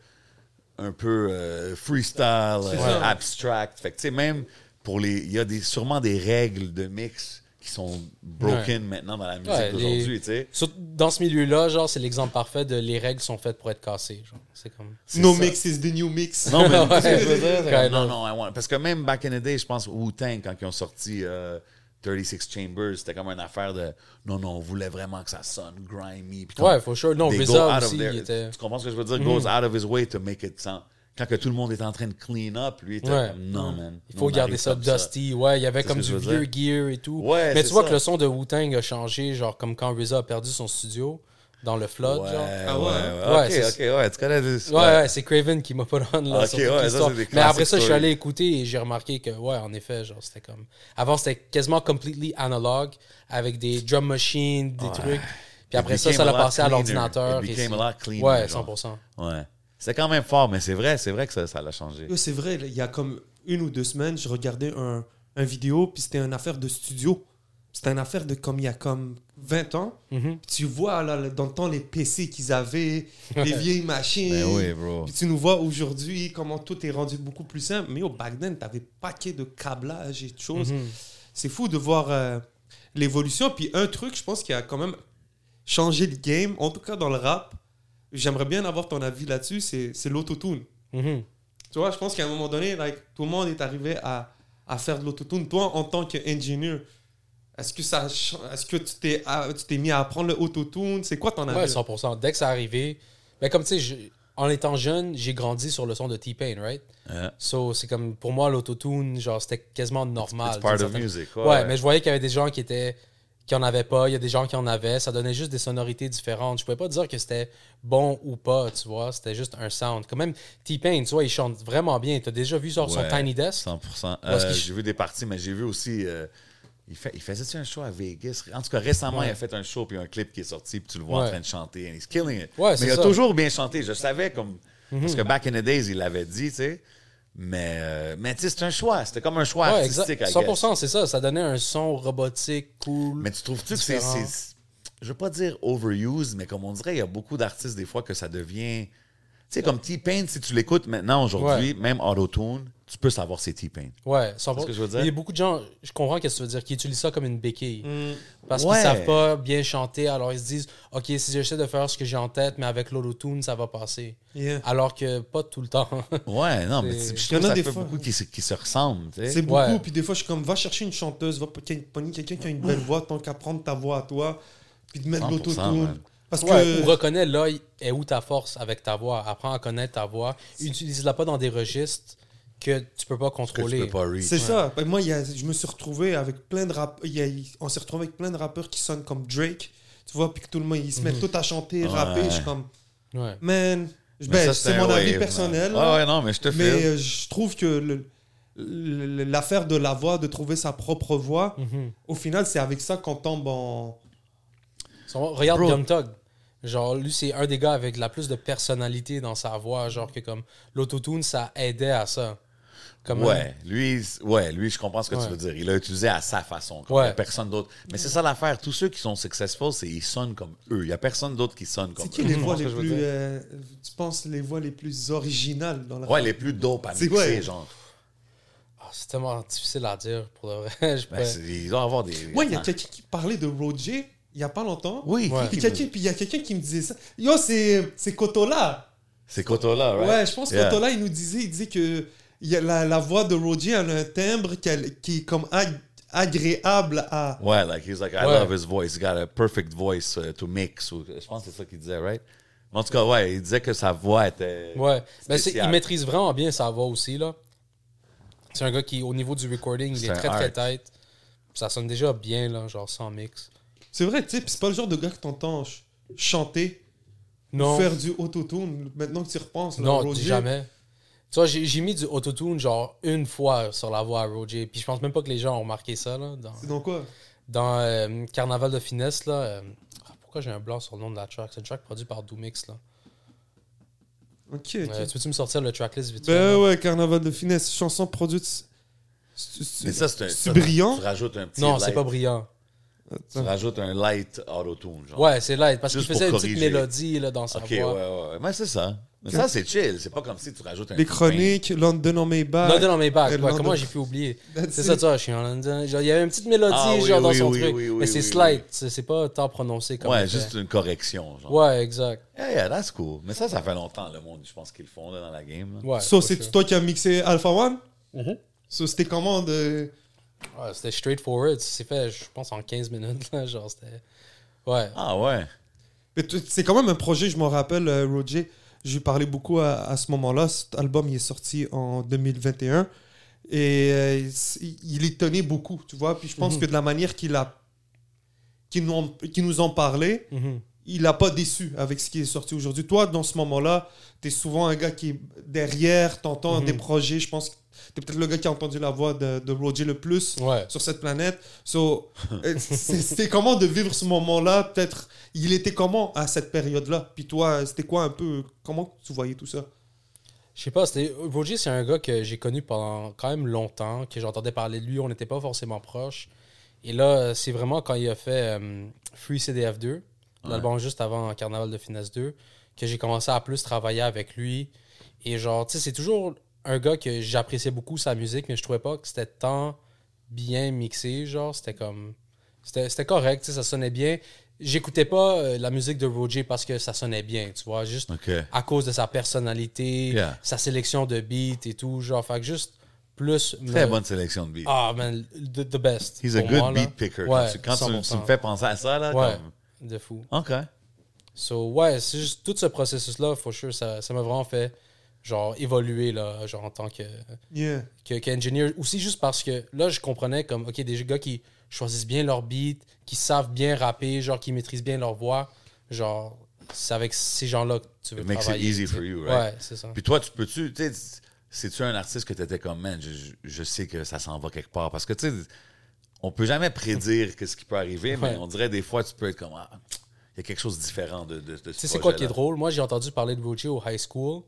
un peu euh, freestyle, euh, abstract. Fait que, tu sais, même pour les. Il y a des, sûrement des règles de mix qui sont broken maintenant dans la musique Ouais, les- d'aujourd'hui, tu sais. Sur- Dans ce milieu-là, genre, c'est l'exemple parfait de les règles sont faites pour être cassées. Genre. C'est comme. C'est No ça. mix is the new mix. Non, mais Ouais. tu sais ce que je veux dire? Kind non, non, parce que même back in the day, je pense Wu-Tang, quand ils ont sorti euh, 36 Chambers, c'était comme une affaire de non, non, on voulait vraiment que ça sonne grimy. puis Ouais, for sure. Non, of aussi, their- était. Tu comprends ce que je veux dire? Goes out of his way to make it sound. Quand que tout le monde est en train de clean up, lui, il était Ouais. comme, non, man. Il faut garder ça dusty. Ouais, il y avait comme du vieux gear et tout. Ouais, Mais tu vois ça. que le son de Wu-Tang a changé, genre comme quand RZA a perdu son studio dans le flood, Ouais, genre. ouais, Ah ouais? ouais. Ouais, Ok, c'est- ok, ouais, tu connais Ouais, ouais, c'est Craven qui m'a pas donné là, ouais, ça, l'histoire. c'est des Mais après ça, je suis allé écouter et j'ai remarqué que, ouais, en effet, genre, c'était comme. Avant, c'était quasiment completely analog avec des drum machines, des trucs. Puis après ça, ça l'a passé à l'ordinateur. It et became c'est- a lot cleaner, Ouais, genre. 100%. Ouais. C'est quand même fort, mais c'est vrai, c'est vrai que ça, ça l'a changé. C'est vrai, là, il y a comme une ou deux semaines, je regardais un, un vidéo, puis c'était une affaire de studio. c'est une affaire de comme il y a comme 20 ans. Mhm. Tu vois là, dans le temps les PC qu'ils avaient, les vieilles machines. Ben oui, bro. Puis tu nous vois aujourd'hui comment tout est rendu beaucoup plus simple. Mais au back then, t'avais paquet de câblage et de choses. Mhm. C'est fou de voir euh, l'évolution. Puis un truc, je pense, qui a quand même changé le game, en tout cas dans le rap, j'aimerais bien avoir ton avis là-dessus, c'est l'autotune. Mhm. Tu vois, je pense qu'à un moment donné, like, tout le monde est arrivé à, à faire de l'autotune. Toi, en tant qu'ingénieur, est-ce que, ça, est-ce que tu t'es à- tu t'es mis à apprendre le autotune? C'est quoi ton avis? Ouais, 100%. Dès que ça arrivé, ben comme tu sais, en étant jeune, j'ai grandi sur le son de T-Pain, right? Yeah. So, c'est comme, pour moi, l'autotune, genre, c'était quasiment normal. It's part of certaine- music. Ouais, mais je voyais qu'il y avait des gens qui étaient qui en avaient pas, il y a des gens qui en avaient, ça donnait juste des sonorités différentes. Je pouvais pas dire que c'était bon ou pas, tu vois, c'était juste un sound. Quand même T-Pain, tu vois, il chante vraiment bien. Tu as déjà vu genre son Tiny Desk? 100%. Parce Euh, j'ai vu des parties, mais j'ai vu aussi. euh, il, fait, il faisait un show à Vegas? En tout cas, récemment, Ouais. il a fait un show puis un clip qui est sorti, puis tu le vois en train de chanter. And he's killing it. Ouais, mais il a ça. Mhm. toujours bien chanté. Je savais comme. Parce que back in the days, il l'avait dit, tu sais. Mais, euh, mais tu sais, c'est un choix. C'était comme un choix Ouais, artistique, exact. I 100%, c'est ça. Ça donnait un son robotique, cool. Mais tu trouves-tu que c'est. Je veux pas dire overused, mais comme on dirait, il y a beaucoup d'artistes des fois que ça devient. Tu sais, comme T-Pain, si tu l'écoutes maintenant, aujourd'hui, même Autotune, tu peux savoir c'est T-Pain. Ouais, 100%. ce que je veux dire? Il y a beaucoup de gens, je comprends ce que tu veux dire, qui utilisent ça comme une béquille. Mm. Parce Ouais. qu'ils savent pas bien chanter, alors ils se disent, OK, si j'essaie de faire ce que j'ai en tête, mais avec l'autotune, ça va passer. Yeah. Alors que pas tout le temps. Ouais, non, mais je Il y en trouve a que ça des fois. beaucoup qui, se- qui se ressemblent. C'est beaucoup, Ouais. puis des fois, je suis comme, va chercher une chanteuse, va pogner quelqu'un qui a une belle voix, tant qu'à prendre ta voix à toi, puis de mettre 100%, l'autotune. Parce Ouais, que. ou reconnais là est où ta force avec ta voix? Apprends à connaître ta voix. Utilise-la pas dans des registres que tu peux pas contrôler. C'est ça. Ben, moi, il y a- je me suis retrouvé avec plein de rap... il y a- On s'est retrouvé avec plein de rappeurs qui sonnent comme Drake. Tu vois, puis que tout le monde, ils se mettent tout à chanter, rapper. Je suis comme, Ouais. man. Mais Ben, c'est mon avis wave, personnel. Ah ouais, non, mais je te Mais fais. euh, je trouve que l'affaire de la voix, de trouver sa propre voix, Mhm. au final, c'est avec ça qu'on tombe en. Son- Regarde Bro. Young Thug. Genre, lui, c'est un des gars avec la plus de personnalité dans sa voix. Genre, que comme l'autotune, ça aidait à ça. Comme Ouais, lui, ouais, lui, je comprends ce que Ouais. tu veux dire. Il l'a utilisé à sa façon, comme Ouais. il y a personne d'autre. Mais c'est ça l'affaire. Tous ceux qui sont successful, c'est ils sonnent comme eux. Il y a personne d'autre qui sonne comme C'est qui eux. les Tu voix les plus. euh, tu penses les voix les plus originales dans la Ouais, les plus dope à C'est mixer, ouais. genre. Ah, c'est tellement difficile à dire pour le vrai. Je Ben, peux- ils doivent avoir des. Ouais, il y a quelqu'un qui parlait de Roger il y a pas longtemps. Oui, Ouais. Puis il y a quelqu'un qui me disait ça. Yo, c'est c'est Kotola. c'est Kotola, right? Ouais, je pense que Yeah. Kotola, il nous disait, il disait que y a la, la voix de Roger elle a un timbre qu'elle- qui est comme ag- agréable à. Ouais, like, he's like, I Ouais. love his voice. He got a perfect voice uh, to mix. Ou- je pense que c'est ça qu'il disait, right? Mais en tout cas, ouais, il disait que sa voix était. Ouais. Ben, spéciale. il maîtrise vraiment bien sa voix aussi, là. C'est un gars qui, au niveau du recording, il est très, très art. tête. Ça sonne déjà bien, là, genre sans mix. C'est vrai, tu sais, c'est pas le genre de gars que t'entends ch- chanter, Non, faire du autotune. Maintenant que tu y repenses, là, non, Roger. jamais. Tu vois, j'ai mis du autotune, genre, une fois sur la voix à Roger. Puis je pense même pas que les gens ont remarqué ça, là. Dans, C'est dans quoi? Dans euh, Carnaval de finesse, là. euh, ah, pourquoi j'ai un blanc sur le nom de la track? C'est une track produite par Doomix, là. Ok, ok. Euh, tu peux-tu me sortir le tracklist vite ben là? ouais, Carnaval de finesse, chanson produite. Mais ça, c'est un. C'est brillant. Tu rajoutes un petit. Non, c'est pas brillant. Tu rajoutes un light auto-tune, genre. Ouais, c'est light. Parce qu'il Juste faisait une pour petite corriger. mélodie là, dans sa Ok, ouais, voix. ouais, ouais. Mais c'est ça. Mais ça, c'est chill. C'est pas comme si tu rajoutes un. Les chroniques, London on Maybach. London on my back. Ouais, London- comment j'ai pu oublier? C'est ça, tu vois, je suis en London. Genre, il y avait une petite mélodie Ah oui, genre dans oui, son oui, truc. oui, oui, mais c'est oui, slight. C'est c'est pas tant prononcé comme Ouais, juste une correction, genre. Ouais, exact. Yeah, yeah, that's cool. Mais ça, ça fait longtemps, le monde, je pense qu'ils le font là, dans la game. là. Ouais. So, c'est sure. toi qui as mixé Alpha One? Mhm. So, c'était comment de. Ouais, c'était straightforward. C'est fait, je pense, en 15 minutes. Là, genre, c'était. Ouais. Ah ouais. C'est quand même un projet, je m'en rappelle, euh, Roger. J'ai parlé beaucoup à, à ce moment-là. Cet album, il est sorti en 2021. Et euh, il- il étonnait beaucoup, tu vois. Puis je pense Mhm. que de la manière qu'il a. Nous, en parlait, Mhm. il n'a pas déçu avec ce qui est sorti aujourd'hui. Toi, dans ce moment-là, tu es souvent un gars qui est derrière, t'entends Mhm. des projets. Je pense que tu es peut-être le gars qui a entendu la voix de, de Roger le plus Ouais. sur cette planète. So, euh, c'était comment de vivre ce moment-là? Peut-être, il était comment à cette période-là? Puis toi, c'était quoi un peu Comment tu voyais tout ça? Je sais pas. Roger, c'est un gars que j'ai connu pendant quand même longtemps, que j'entendais parler de lui. On n'était pas forcément proches. Et là, c'est vraiment quand il a fait euh, Free CDF 2, l'album juste avant Carnaval de Finesse 2, que j'ai commencé à plus travailler avec lui. Et genre, tu sais, c'est toujours un gars que j'appréciais beaucoup sa musique, mais je trouvais pas que c'était tant bien mixé. Genre, c'était comme. C'était correct, ça sonnait bien. J'écoutais pas euh, la musique de Roger parce que ça sonnait bien, tu vois, juste à cause de sa personnalité, Yeah. sa sélection de beats et tout. Genre, fait que juste plus. Très me- bonne sélection de beats. Ah, man, the, the best. He's a good moi, là. beat picker. Ouais, quand tu, quand tu- tu 100%. me fais penser à ça, là, Ouais, comme... de fou. OK. So, ouais, c'est juste tout ce processus-là, for sure, ça ça m'a vraiment fait, genre, évoluer, là, genre, en tant que, Yeah. que, qu'engineer. Aussi, juste parce que là, je comprenais comme, OK, des gars qui choisissent bien leur beat, qui savent bien rapper, genre, qui maîtrisent bien leur voix, genre, c'est avec ces gens-là que tu veux It makes it travailler. easy tu for you, right? Ouais, c'est ça. Puis toi, tu peux-tu, tu sais, c'est-tu un artiste que tu étais comme, man, je, je- sais que ça s'en va quelque part? Parce que, tu sais, on peut jamais prédire que ce qui peut arriver, mais on dirait des fois, tu peux être comme, ah, il y a quelque chose de différent de, de, de ce Tu sais, c'est quoi qui est drôle? Moi, j'ai entendu parler de Roger au high school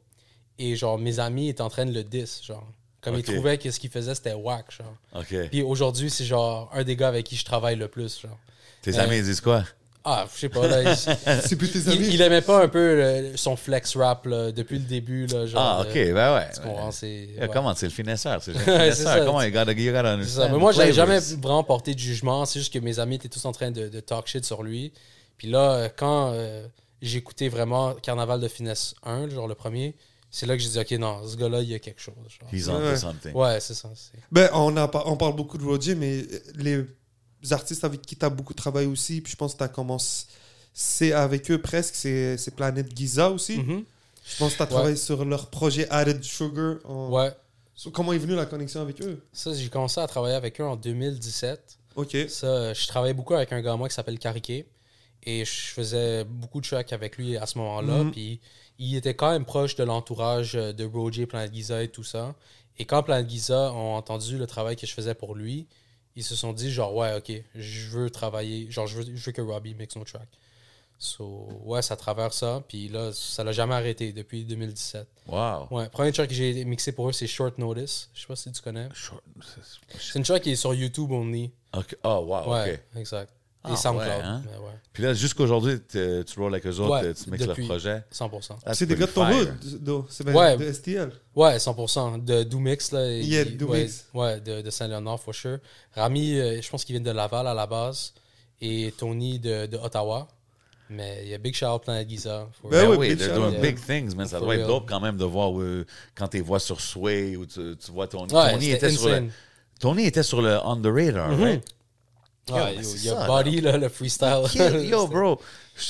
et genre, mes amis étaient en train de le diss, genre. Comme ils trouvaient que ce qu'il faisait, c'était whack, genre. OK. Puis aujourd'hui, c'est genre un des gars avec qui je travaille le plus, genre. Tes euh, amis ils disent quoi? Ah, je sais pas, là. il, C'est plus tes il- amis? il aimait pas un peu le- son flex rap, là, depuis le début, là, genre. Ah, OK, euh, ben ouais. tu comprends, c'est... Yeah, ouais. Comment? C'est le finesseur. C'est le finesseur? Comment? Gotta C'est understand. ça. Mais moi, j'avais jamais vraiment porté de jugement. C'est juste que mes amis étaient tous en train de, de talk shit sur lui. Puis là, euh, quand euh, écouté vraiment Carnaval de Finesse 1, genre le premier, c'est là que j'ai dit, OK, non, ce gars-là, il y a quelque chose. genre. He's on Ouais. something. Ouais, c'est ça. c'est- Ben, on, a, on parle beaucoup de Roger, mais les artistes avec qui tu as beaucoup travaillé aussi, puis je pense que tu as commencé avec eux presque, c'est c'est Planète Giza aussi. Mhm. Je pense que tu as Ouais. travaillé sur leur projet Added Sugar. en- Ouais. So, Comment est venue la connexion avec eux? Ça, j'ai commencé à travailler avec eux en 2017. Ok. Ça, je travaillais beaucoup avec un gars à moi qui s'appelle Cariquet. Et je faisais beaucoup de tracks avec lui à ce moment-là. Mhm. Puis il était quand même proche de l'entourage euh, de Roger, Planet Giza et tout ça. Et quand Planet Giza ont entendu le travail que je faisais pour lui, ils se sont dit genre ouais ok je veux travailler genre je veux, je veux que Robbie mixe nos tracks. So ouais ça traverse ça puis là ça l'a jamais arrêté depuis 2017. Wow. Ouais premier track que j'ai mixé pour eux c'est Short Notice. Je sais pas si tu connais. Short- c'est- C'est une track qui est sur YouTube only. OK. Oh, wow, Ouais OK. exact. Ah, Et SoundCloud. ouais, hein? ouais. Puis là, jusqu'aujourd'hui, tu rolls avec eux autres, Ouais, tu mixes leur depuis. projet. 100%. That's C'est des gars de ton hood, do- c'est Ouais. de STL. Ouais, 100%. De Doomix, là. et- Yeah, qui- Doomix. Ouais, ouais, de, de Saint-Léonard, for sure. Rami, euh, je pense qu'il vient de Laval à la base. Et Tony de, de Ottawa. Mais il y a Big Shout Planet Giza. Ben. Ben oui, big they're doing big things, man. Ça For doit être dope quand même de voir euh, quand tu vois sur Sway ou tu, tu vois Tony. Ouais, Tony, était sur le. Tony était sur le On the Radar, Mhm. right? Ouais, Yo, ça, Body, là, le freestyle. Yo, yo, bro.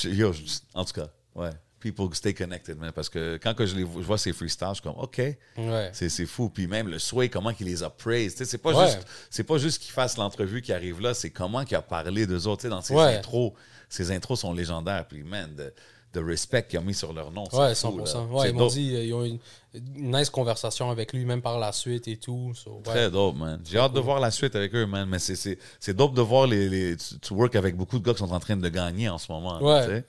Yo, en tout cas, ouais. People stay connected, man. Parce que quand que je, les, vois- je vois ces freestyles, je suis comme, OK. Ouais. C'est fou. Puis même le Sway, comment qu'il les a praised. C'est pas, Ouais. juste, c'est pas juste qu'il fasse l'entrevue qui arrive là, c'est comment qu'il a parlé d'eux autres. Tu sais, dans ses Ouais. intros. Ses intros sont légendaires. Puis, man, de, de respect qu'il a mis sur leur nom. Ouais, fou, 100%. là. Ouais, ils m'ont dit, euh, ils ont eu une, nice conversation avec lui, même par la suite et tout. So, ouais. Très dope, man. J'ai hâte de voir la suite avec eux, man. Mais c'est- dope de voir les. les tu, work avec beaucoup de gars qui sont en train de gagner en ce moment. Ouais.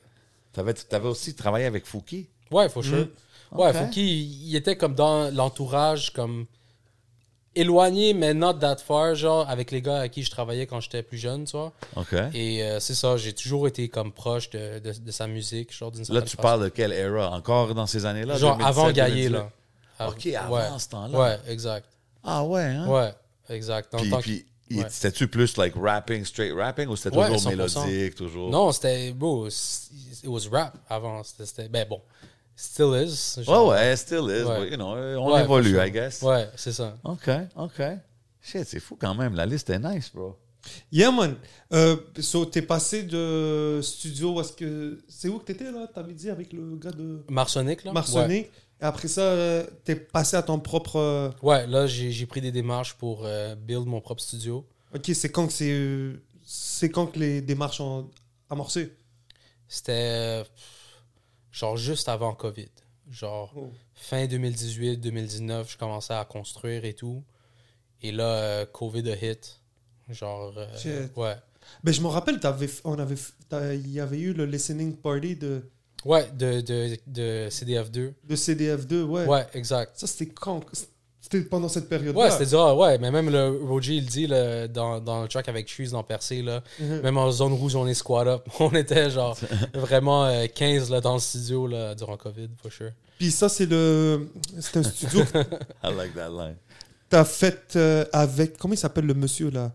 Tu t'avais aussi travaillé avec Fouki. Ouais, for sure. Ouais, Ok. faut qu'il il était comme dans l'entourage, comme éloigné, mais not that far, genre, avec les gars avec qui je travaillais quand j'étais plus jeune, tu vois. OK. Et euh, c'est ça, j'ai toujours été comme proche de, de, de sa musique, genre d'une Là, tu façon. parles de quelle era? Encore dans ces années-là? Genre 2017, avant Gaillé, 2018? là. Ok, avant ouais. ce temps-là. Ouais, exact. Ah ouais, hein? Ouais, exact. Dans Puis, ouais. c'était-tu plus like rapping, straight rapping ou c'était toujours 100%. mélodique, toujours? Non, c'était beau. It was rap avant. C'était- C'était. Ben bon. Still is. Ouais, genre. ouais, still is. Ouais. but, you know, on Ouais, évolue, sure. I guess. Ouais, c'est ça. OK, OK. Shit, c'est fou quand même. La liste est nice, bro. Yeah, man. Euh, so, t'es passé de studio, où est-ce que... C'est où que t'étais, là T'avais dit avec le gars de Marsonic, là? Marsonic. Et après ça, euh, t'es passé à ton propre... euh, Ouais, là, j'ai j'ai pris des démarches pour euh, build mon propre studio. Ok, c'est quand que c'est... C'est quand que les démarches ont amorcé? C'était euh, genre juste avant COVID. Genre Oh. fin 2018-2019, je commençais à construire et tout. Et là, euh, COVID a hit. Genre, euh, ouais. Ben, je me rappelle, t'avais, on avait, il y avait eu le listening party de, Ouais, de, de, de CDF2. de CDF2, ouais. Ouais, exact. Ça, c'était quand? C'était pendant cette période-là. Ouais, c'était dur. ah, Ouais, mais même le Roger, il dit là, dans, dans le track avec Shoes dans Percé, là, Mhm. même en zone rouge, on est squat up. On était genre vraiment euh, 15 là, dans le studio là, durant COVID, for sure. Puis ça, c'est le. C'est un studio I like that line. t'as fait euh, avec. Comment il s'appelle le monsieur là?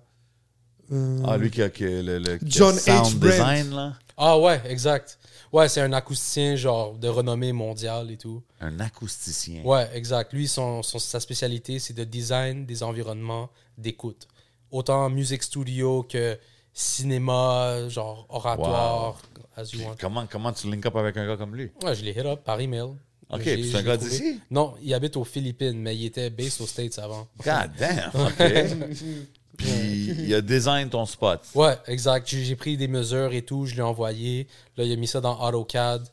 Euh, Ah, lui qui a, qui a le, le qui a John sound H. Brent. design, là. Ah ouais, exact. Ouais, c'est un acousticien genre de renommée mondiale et tout. Un acousticien. Ouais, exact. Lui, son, son- sa spécialité, c'est de design des environnements d'écoute. Autant musique studio que cinéma, genre oratoire, as you want. Comment, comment tu link up avec un gars comme lui? Ouais, je l'ai hit up par email. Ok, c'est un gars d'ici? Non, il habite aux Philippines, mais il était based aux States avant. God damn, OK. Puis il a design ton spot. Ouais, exact. J'ai pris des mesures et tout, je lui ai envoyé. Là, il a mis ça dans AutoCAD.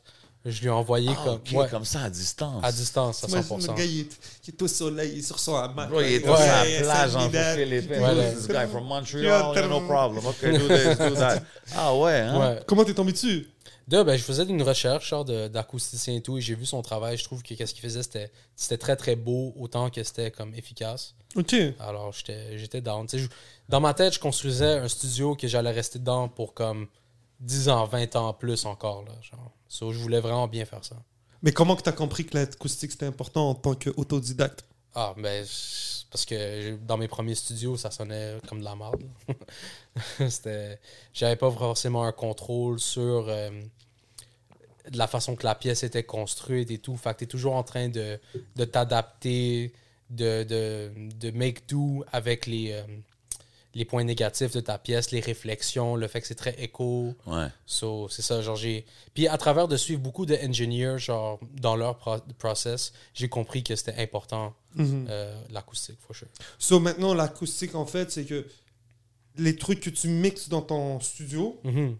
Je lui ai envoyé Ah, comme, OK, ouais, comme ça, à distance. à distance, à T'imagines 100%. le gars, il est, il est au soleil, il est sur son hamac. Bro, il est là, sur il la est plage en. Philippines. Ouais, this guy from Montreal? Yeah, no problem. OK, do this, do that. Ah ouais, hein? Ouais. Comment t'es tombé dessus? Là, ben, je faisais une recherche d'acousticien et tout, et j'ai vu son travail. Je trouve que qu'est-ce qu'il faisait, c'était c'était très très beau, autant que c'était comme efficace. Ok. Alors, j'étais j'étais down. Tu je- dans ma tête, je construisais un studio que j'allais rester dedans pour comme 10 ans, 20 ans plus encore. Là, genre. So, je voulais vraiment bien faire ça. Mais comment que t'as compris que l'acoustique c'était important en tant qu'autodidacte? Ah, ben, parce que dans mes premiers studios, ça sonnait comme de la merde. C'était, j'avais pas forcément un contrôle sur euh, la façon que la pièce était construite et tout. Fait que t'es toujours en train de, de t'adapter, de, de, de make do avec les, euh, les points négatifs de ta pièce, les réflexions, le fait que c'est très écho. Ouais. So, c'est ça, genre j'ai... Puis à travers de suivre beaucoup de engineers, genre, dans leur pro- process, j'ai compris que c'était important, euh, l'acoustique, for sure. So maintenant, l'acoustique, en fait, c'est que les trucs que tu mixes dans ton studio, Mhm.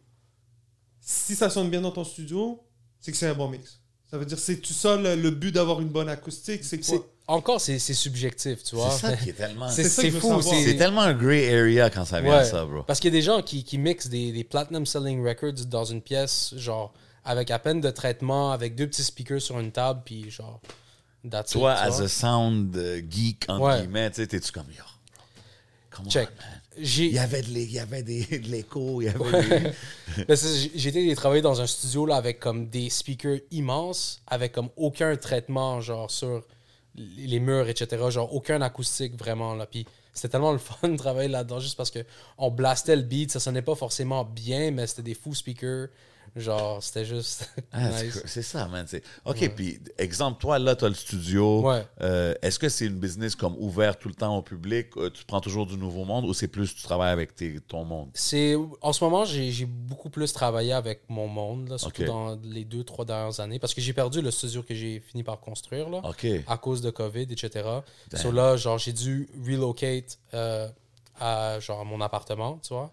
si ça sonne bien dans ton studio, c'est que c'est un bon mix. Ça veut dire, c'est tout ça le, le but d'avoir une bonne acoustique, c'est C'est- quoi Encore, c'est c'est subjectif, tu vois. C'est ça qui est tellement... C'est fou. C'est tellement un gray area quand ça vient à ça, bro. Parce qu'il y a des gens qui, qui mixent des, des platinum selling records dans une pièce, genre, avec à peine de traitement, avec deux petits speakers sur une table, puis genre, that's it, Toi, tu as vois. a sound euh, geek, entre Ouais. guillemets, tu sais, t'es-tu comme, yo, come on, Check. man. Il y avait de l'é- il y avait des- de l'écho, il y avait des... Été travailler dans un studio là, avec comme des speakers immenses, avec comme aucun traitement genre sur les murs, etc. Genre aucun acoustique vraiment. Là. Puis c'était tellement le fun de travailler là-dedans juste parce que on blastait le beat, ça sonnait pas forcément bien, mais c'était des fous speakers. Genre, c'était juste Ah, c'est nice. cool. c'est ça, man. OK, puis exemple, toi, là, tu as le studio. Ouais. Euh, Est-ce que c'est une business comme ouvert tout le temps au public? Euh, tu prends toujours du nouveau monde ou c'est plus tu travailles avec tes- ton monde? C'est en ce moment j'ai beaucoup plus travaillé avec mon monde là, surtout dans les deux trois dernières années parce que j'ai perdu le studio que j'ai fini par construire là. À cause de COVID, etc. Damn. So là, genre, j'ai dû relocate euh, à genre, mon appartement, tu vois.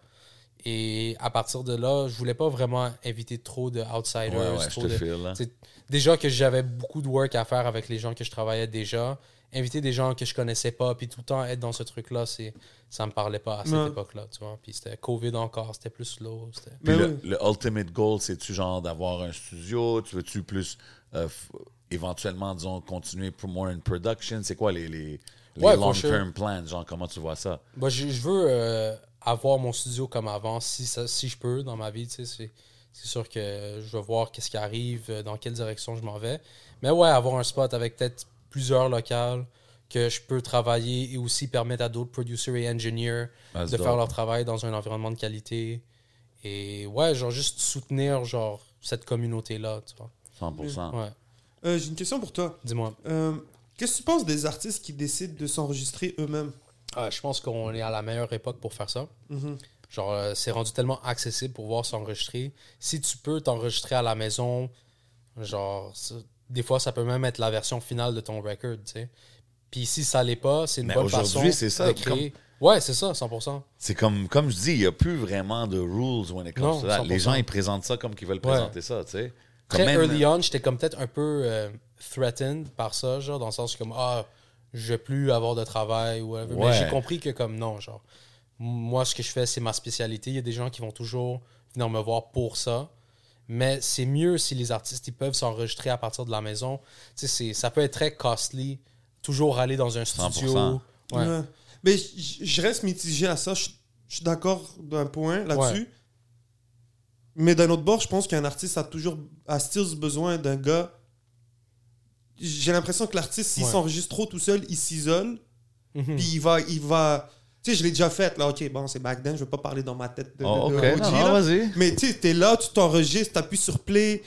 Et à partir de là, je voulais pas vraiment inviter trop de outsiders. Ouais, ouais, je trop te de- tu sais, Déjà que j'avais beaucoup de work à faire avec les gens que je travaillais déjà. Inviter des gens que je connaissais pas, puis tout le temps être dans ce truc-là, c'est ça me parlait pas à cette Ouais. époque-là, tu vois. Puis c'était COVID encore, c'était plus slow. Puis Ben le, oui. le ultimate goal, c'est-tu genre d'avoir un studio? Tu veux-tu plus euh, éventuellement, disons, continuer pour more in production? C'est quoi les, les, les Ouais, for long-term sure. plans? Genre, comment tu vois ça? Je, je veux euh, avoir mon studio comme avant, si, ça, si je peux, dans ma vie. tu sais, C'est sûr que je veux voir qu'est-ce qui arrive, euh, dans quelle direction je m'en vais. Mais ouais, avoir un spot avec peut-être plusieurs locales que je peux travailler et aussi permettre à d'autres producers et engineers That's de dope. faire leur travail dans un environnement de qualité. Et ouais, genre juste soutenir genre cette communauté-là, tu vois. 100%. Ouais, Euh, J'ai une question pour toi. dis-moi. Euh, Qu'est-ce que tu penses des artistes qui décident de s'enregistrer eux-mêmes? Ah, je pense qu'on est à la meilleure époque pour faire ça. Genre, euh, c'est rendu tellement accessible pour pouvoir s'enregistrer. Si tu peux t'enregistrer à la maison, genre, ça- des fois, ça peut même être la version finale de ton record, tu sais. Puis si ça l'est pas, c'est une Mais bonne aujourd'hui, façon c'est ça, de créer. Ouais, c'est ça, 100%. C'est comme, comme je dis, il n'y a plus vraiment de rules when it comes Non, to that. 100%. Les gens, ils présentent ça comme qu'ils veulent Ouais. présenter ça, tu sais. Très Comme même- early on, j'étais comme peut-être un peu euh, threatened par ça, genre, dans le sens comme, ah, je vais plus avoir de travail ou whatever. Ouais. Mais j'ai compris que comme non, genre, moi, ce que je fais, c'est ma spécialité. Il y a des gens qui vont toujours venir me voir pour ça. Mais c'est mieux si les artistes ils peuvent s'enregistrer à partir de la maison. Tu sais, c'est- ça peut être très costly toujours aller dans un studio. 100%. Ouais. Ouais. Mais je reste mitigé à ça. Je je suis d'accord d'un point là-dessus. Mais d'un autre bord, je pense qu'un artiste a toujours a still besoin d'un gars. J'ai l'impression que l'artiste, s'il Ouais. s'enregistre trop tout seul, il s'isole. Mhm. Puis il va. Il va tu sais, je l'ai déjà fait, là. Ok, bon, c'est back then, je veux pas parler dans ma tête de, Oh, de- ok, de non, OG, non, là. vas-y. Mais tu sais, t'es là, tu t'enregistres, t'appuies sur play,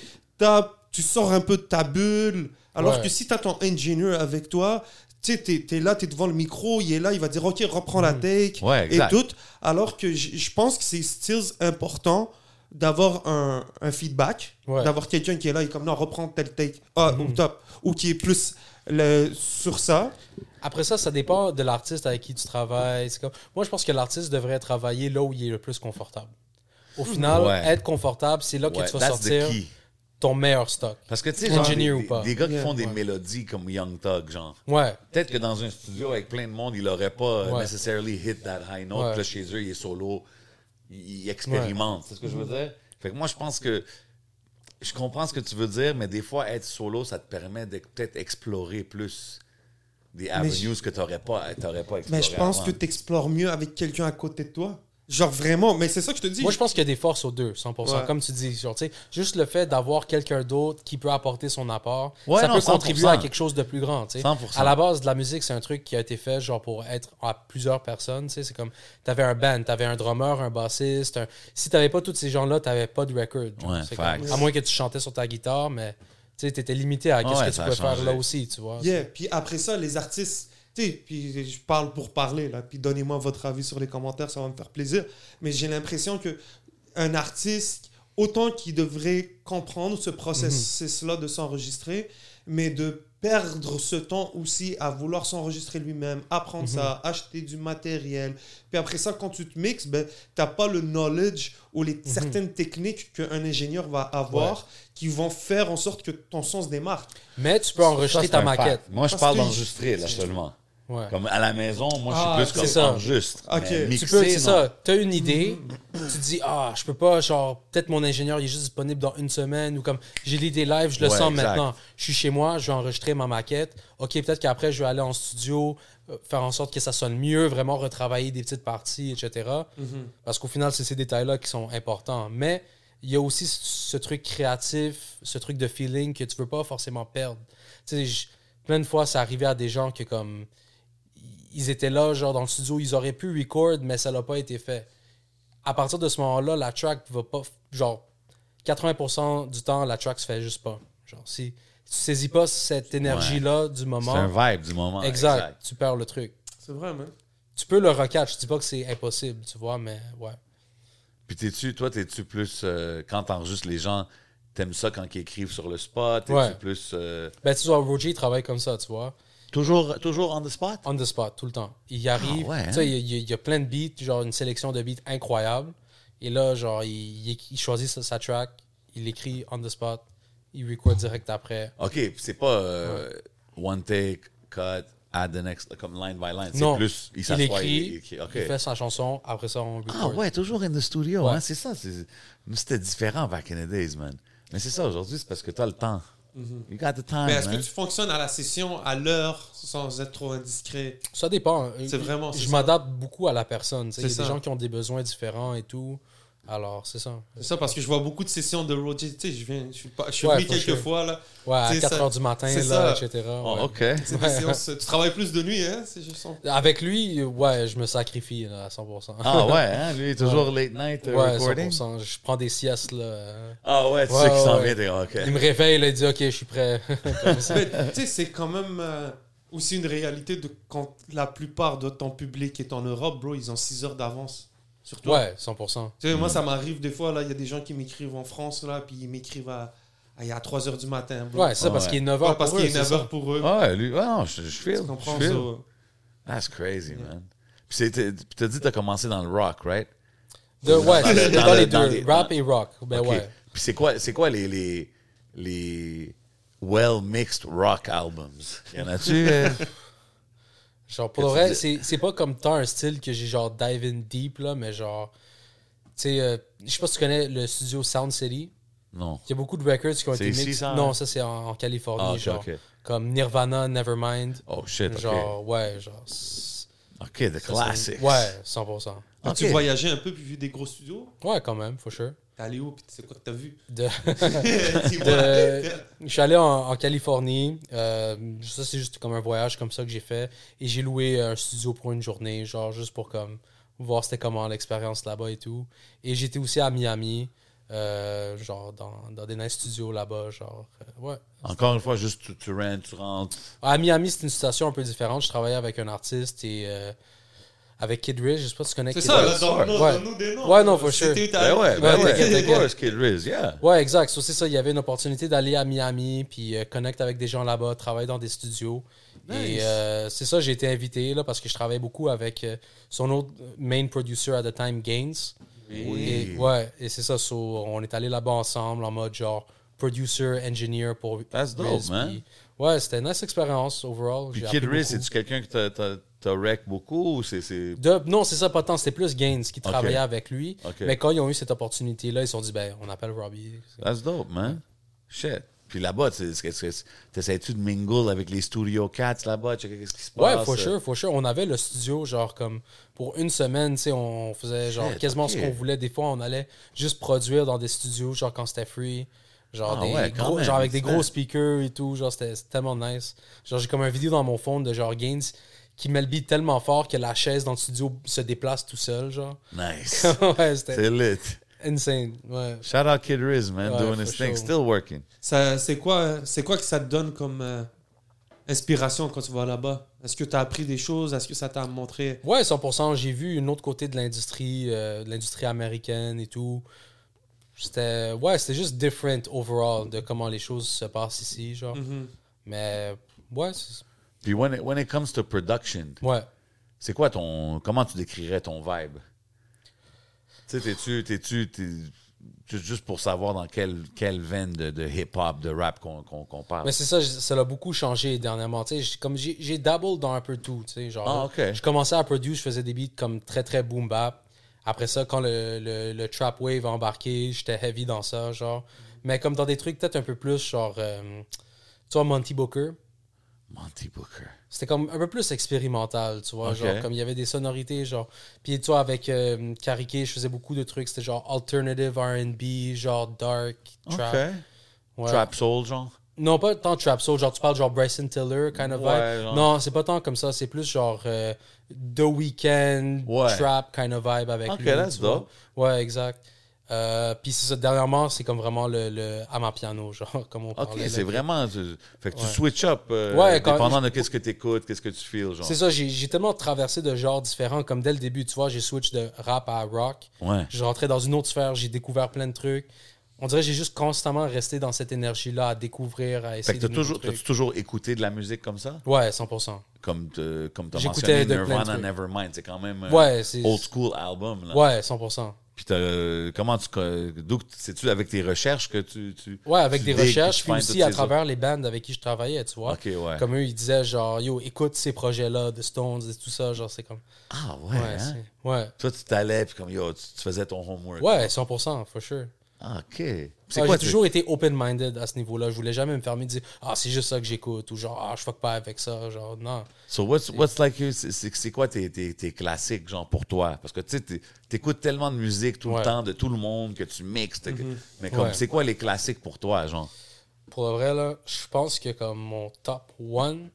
tu sors un peu de ta bulle. Alors Ouais. que si t'as ton engineer avec toi, tu sais, t'es es là, t'es devant le micro, il est là, il va dire ok, reprends la take Ouais, et tout. Alors que je pense que c'est still important d'avoir un, un feedback, Ouais. d'avoir quelqu'un qui est là et comme non, reprends tel take, ah, au top, ou qui est plus le, sur ça. Après ça, ça dépend de l'artiste avec qui tu travailles. C'est Comme... Moi, je pense que l'artiste devrait travailler là où il est le plus confortable. Au final, Ouais. être confortable, c'est là que Ouais, tu vas that's the sortir key. ton meilleur stock. Parce que tu sais, genre, des, ou pas. des gars qui Yeah. font des Ouais. mélodies comme Young Thug, genre. Ouais. Peut-être que dans un studio avec plein de monde, il aurait pas Ouais. necessarily hit that high note. Là, chez eux, il est solo. Il, expérimente. C'est ce que je veux dire? Fait que moi, je pense que je comprends ce que tu veux dire, mais des fois, être solo, ça te permet de peut-être explorer plus des avenues que tu n'aurais pas, t'aurais pas exploré. Mais je pense avant. que tu explores mieux avec quelqu'un à côté de toi. Genre vraiment, mais c'est ça que je te dis. Moi, je pense qu'il y a des forces aux deux, 100%. Ouais. Comme tu dis, genre, tu sais, juste le fait d'avoir quelqu'un d'autre qui peut apporter son apport, Ouais, ça non, peut 100%. contribuer à quelque chose de plus grand. tu sais. 100%. À la base de la musique, c'est un truc qui a été fait genre pour être à plusieurs personnes. tu sais. C'est comme, t'avais un band, t'avais un drummer, un bassiste. un- Si t'avais pas tous ces gens-là, t'avais pas de record. genre. Ouais, comme- à moins que tu chantais sur ta guitare, mais tu sais, t'étais limité à qu'est-ce Ouais, que tu pouvais faire là aussi, tu vois. Yeah, puis après ça, les artistes, puis je parle pour parler, là, puis donnez-moi votre avis sur les commentaires, ça va me faire plaisir. Mais j'ai l'impression que un artiste, autant qu'il devrait comprendre ce processus-là de s'enregistrer, mais de perdre ce temps aussi à vouloir s'enregistrer lui-même, apprendre ça, acheter du matériel. Puis après ça, quand tu te mixes, ben, t'as pas le knowledge ou les certaines techniques qu'un ingénieur va avoir qui vont faire en sorte que ton son se démarque. Mais tu peux enregistrer ta maquette. Moi, je Parce parle d'enregistrer, là, seulement. Ouais. Comme à la maison, moi, Ah, je suis plus c'est comme ça. enregistre. Ok. Mais Tu mixer, Tu peux, c'est ça, t'as une idée, tu te dis, ah, je peux pas, genre, peut-être mon ingénieur il est juste disponible dans une semaine, ou comme j'ai l'idée live, je le Ouais, sens exact. maintenant. Je suis chez moi, je vais enregistrer ma maquette. Ok, peut-être qu'après, je vais aller en studio, euh, faire en sorte que ça sonne mieux, vraiment retravailler des petites parties, etc. Parce qu'au final, c'est ces détails-là qui sont importants. Mais il y a aussi ce- truc créatif, ce truc de feeling que tu veux pas forcément perdre. Tu sais, plein de fois, ça arrivait à des gens que comme ils étaient là, genre dans le studio, ils auraient pu record, mais ça n'a pas été fait. À partir de ce moment-là, la track va pas. Genre, 80% du temps, la track se fait juste pas. Genre, si, tu saisis pas cette énergie-là du C'est moment, un vibe du moment. exact, tu perds le truc. C'est vrai, man. Tu peux le recatch, je dis pas que c'est impossible, tu vois, mais ouais. Puis t'es-tu, toi, t'es-tu plus, euh, quand t'enregistres les gens, t'aimes ça quand ils écrivent sur le spot? T'es-tu Ouais. plus... euh, Ben, tu vois, Roger, il travaille comme ça, tu vois. Toujours, toujours on the spot? On the spot, tout le temps. Il y arrive. Ah ouais, Tu sais, hein? il y, a- il y a plein de beats, genre une sélection de beats incroyable. Et là, genre, il, choisit sa, sa track, il écrit on the spot, il record direct après. OK, c'est pas euh, one take, cut, add the next, comme line by line. C'est Non. plus, il Il s'assoit, écrit, il, OK. il fait sa chanson, après ça, on record. Ah ouais, toujours in the studio, Ouais. hein, c'est ça. c'était différent back in the days, man. Mais c'est ça, aujourd'hui, c'est parce que t'as le temps. You got the time, Mais est-ce que tu fonctionnes à la session, à l'heure, sans être trop indiscret? Ça dépend. C'est vraiment- c'est Je ça. m'adapte beaucoup à la personne. Il y a C'est des gens qui ont des besoins différents et tout. Alors, c'est ça. C'est ça, parce que je vois beaucoup de sessions de Roger. Tu sais, je viens, je suis, pas, je suis Ouais, venu quelques fois, là. Ouais, à C'est 4 ça. h du matin, C'est là, ça. etc. Oh, ouais. OK. Séances- tu travailles plus de nuit, hein? C'est juste ça. Avec lui, ouais, je me sacrifie là, à 100%. Ah ouais, hein, lui, toujours late night Ouais, recording. 100%. Je prends des siestes, là. Ah ouais, tu Ouais, sais qu'il s'en vient, t'es OK. Il me réveille, là, il dit, OK, je suis prêt. Mais tu sais, c'est quand même euh, aussi une réalité de quand la plupart de ton public est en Europe, bro, ils ont 6 heures d'avance sur toi. ouais, 100%. Tu sais, moi, ça m'arrive des fois, là, il y a des gens qui m'écrivent en France, là, puis ils m'écrivent à, à, il y a 3 heures du matin, bro. Ouais, c'est ça, parce Ouais. qu'il est 9h Ouais, parce qu'il est 9 heures pour eux. Ouais, lui, ouais, non, je, je feel, Tu comprends je feel. ça? That's crazy, man. Puis t'as dit que t'as commencé dans le rock, right? De, ouais, Dans dans, dans les dans deux, les- rap et rock? Ben ouais. Puis c'est quoi, c'est quoi les, les, les well-mixed rock albums? Y en a-tu? Genre, pour le vrai, c'est c'est pas comme tant un style que j'ai genre dive in deep, là, mais genre, tu sais, euh, je sais pas si tu connais le studio Sound City. Non. Il y a beaucoup de records qui ont été ici, mix. ça, hein? Non, ça c'est en, en Californie, Ah, ok, genre. ok. Comme Nirvana, Nevermind. Oh shit, ok. Genre, ouais, genre. c'est- Ok, the ça, c'est- classics. Ouais, 100%. As-tu Ok. voyagé un peu puis vu des gros studios? Ouais, quand même, for sure. T'es allé où? Puis c'est quoi que t'as vu? De- je suis allé en, en Californie. euh, ça, c'est juste comme un voyage comme ça que j'ai fait. Et j'ai loué un studio pour une journée, genre juste pour comme voir c'était comment l'expérience là-bas et tout. Et j'étais aussi à Miami, euh, genre dans, dans des nice studios là-bas, genre. euh, ouais. Encore une fois, juste tu, tu rentres, tu rentres. À Miami, c'est une situation un peu différente. Je travaillais avec un artiste et euh, avec Kid Riz. Je sais pas si tu connais C'est Kid ça, Riz. donne-nous Ouais. donne-nous des noms. Ouais, non, for sure. C'était Ben ouais, ben Ouais, ouais. t'inquiète, Of t'inquiète. course, Kid Riz, yeah. Ouais, exact. So, c'est ça. Il y avait une opportunité d'aller à Miami, puis euh, connecter avec des gens là-bas, travailler dans des studios. Et Nice. euh, c'est ça, j'ai été invité là parce que je travaillais beaucoup avec euh, son autre main producer at the time, Gaines. Et, ouais, et c'est ça. so, on est allé là-bas ensemble en mode genre producer, engineer pour. That's dope, Riz, man. puis- ouais, c'était une nice expérience overall. Puis J'ai Kid appris Riz, beaucoup. c'est-tu quelqu'un que t'as- t'as t'as wreck beaucoup ou c'est. De- non, c'est ça, pas tant. C'était plus Gaines qui travaillait avec lui. Mais quand ils ont eu cette opportunité-là, ils se sont dit, ben, on appelle Robbie. That's dope, man. Shit. Puis là-bas, tu t'essayes-tu de mingle avec les Studio Cats là-bas? Qu'est-ce qui se passe? Ouais, for sure, for sure. On avait le studio, genre, comme pour une semaine, tu sais, on faisait genre Shit, quasiment ce qu'on voulait. Des fois, on allait juste produire dans des studios, genre quand c'était free. Genre, Ah des ouais, gros, même, genre avec des gros speakers et tout. Genre, c'était tellement nice. Genre, j'ai comme un vidéo dans mon phone de genre Gaines qui met le beat tellement fort que la chaise dans le studio se déplace tout seul, genre. Nice. ouais, c'était c'est lit. insane. Ouais. Shout out Kid Riz, man, Ouais, doing his thing, still working. Ça, c'est quoi, c'est quoi que ça te donne comme euh, inspiration quand tu vas là-bas? Est-ce que tu as appris des choses? Est-ce que ça t'a montré? Ouais, 100%. J'ai vu une autre côté de l'industrie, euh, de l'industrie américaine et tout. C'était ouais, c'était juste different overall de comment les choses se passent ici, genre. Mhm. Mais ouais, c'est- Puis when it, when it comes to production, ouais. c'est quoi ton. Comment tu décrirais ton vibe? Tu sais, t'es-tu. T'es-tu. t'es- ju- juste pour savoir dans quelle, quelle veine de, de hip-hop, de rap qu'on qu'on qu'on parle? Mais c'est ça, ça a beaucoup changé dernièrement. Tu sais, j- comme j'ai j'ai dabbled dans un peu tout. Tu sais, genre, Ah, ok. Je commençais à produire, je faisais des beats comme très très boom bap. Après ça, quand le, le, le trap wave a embarqué, j'étais heavy dans ça, genre. Mais comme dans des trucs peut-être un peu plus, genre, euh, tu vois, Monty Booker. Monty Booker. C'était comme un peu plus expérimental, tu vois. Genre, comme il y avait des sonorités, genre. Puis, tu vois, avec euh, Karike, je faisais beaucoup de trucs. C'était genre alternative RB, genre dark, trap. Ouais. Trap soul, genre? Non, pas tant trap soul. Genre, tu parles genre Bryson Tiller, kind of Ouais, vibe. genre. Non, c'est pas tant comme ça. C'est plus genre euh, The Weeknd, Ouais. trap kind of vibe avec Ok, lui. that's tu vois. Ouais, exact. Euh, puis c'est ça, dernièrement, c'est comme vraiment le, le à ma piano, genre, comme on OK, parlait. c'est là. vraiment... tu- fait que tu Ouais. switch up, euh, Ouais, quand- dépendant de qu'est-ce que tu écoutes, qu'est-ce que tu feels, genre. C'est ça, j'ai tellement traversé de genres différents. Comme dès le début, tu vois, j'ai switch de rap à rock. Ouais. Je rentrais dans une autre sphère, j'ai découvert plein de trucs. On dirait que j'ai juste constamment resté dans cette énergie-là à découvrir, à Fait essayer que t'as de toujours, toujours écouté de la musique comme ça? Ouais, 100%. Comme, te- comme J'écoutais mentionné Nirvana. Nevermind, c'est quand même un Ouais, c'est... old school album, là. Ouais, 100%. Puis t'as- comment tu... C'est-tu avec tes recherches que tu... tu Ouais, avec tu des recherches, puis aussi à travers les bands avec qui je travaillais, tu vois. Ouais. Comme eux, ils disaient genre, yo, écoute ces projets-là, de Stones et tout ça, genre, c'est comme. Ah, ouais, Ouais, hein? ouais. Toi, tu t'allais, puis comme, yo, tu, tu faisais ton homework. Ouais, 100%, for sure. Ah, OK. C'est quoi, j'ai toujours été open-minded à ce niveau-là. Je voulais jamais me fermer de dire, ah, c'est juste ça que j'écoute, ou genre, ah, je fuck pas avec ça, genre, non. So, what's, what's like, you- c'est- quoi tes, tes, tes classiques, genre, pour toi? Parce que, tu sais, t'é- t'écoutes tellement de musique tout Ouais. le temps, de tout le monde, que tu mixes. que- Mais comme, Ouais. c'est quoi les classiques pour toi, genre? Pour le vrai, là, je pense que comme mon top one.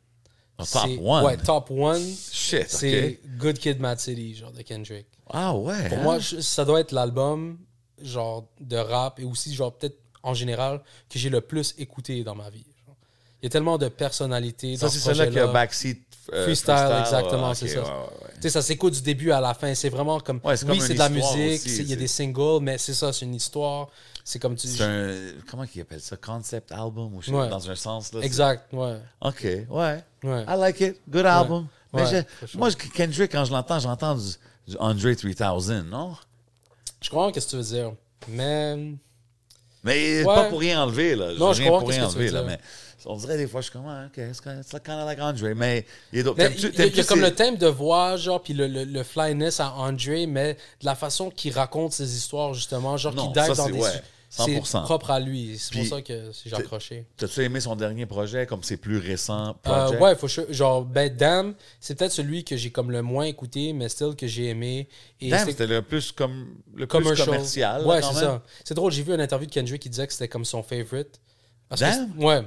Ah, top one? Ouais, top one, Shit, c'est. Good Kid, Mad City, genre, de Kendrick. Ah, ouais. Pour hein? moi, je- ça doit être l'album, genre, de rap et aussi, genre, peut-être en général, que j'ai le plus écouté dans ma vie. genre. Il y a tellement de personnalités Ça, c'est ce celle-là qui a backseat. euh, Freestyle, exactement, ouais, c'est ça. ouais, ouais, ouais. Tu sais, ça s'écoute du début à la fin. C'est vraiment comme. Oui, c'est de la musique, il y a des singles, mais c'est ça, c'est une histoire. C'est comme tu un. Comment ils appellent ça? Concept album ou je sais pas, dans un sens, là. Exact, ouais. OK, ouais. I like it. Good album. Mais je- moi, Kendrick, quand je l'entends, j'entends du, du Andre 3000, non? Je comprends ce que tu veux dire. Mais. Mais Ouais. pas pour rien enlever, là. Non, je comprends pour rien que tu veux enlever, là. dire. Mais on dirait des fois, je suis comme, ah, OK, kind of like Andre. Mais il y a d'autres. Il y a, comme le thème de voix, genre, puis le, le, le flyness à André, mais de la façon qu'il raconte ses histoires, justement, genre, qu'il dive dans c'est- des, ouais. Su- c'est 100%. propre à lui. C'est pour ça que j'ai accroché. T'as-tu aimé son dernier projet, comme c'est plus récent Euh, ouais, faut genre ben Damn, c'est peut-être celui que j'ai comme le moins écouté, mais still que j'ai aimé. Et Damn, c'était le plus comme le plus commercial. Ouais, c'est ça. C'est drôle, j'ai vu une interview de Kendrick qui disait que c'était comme son favorite. Parce Damn? ouais,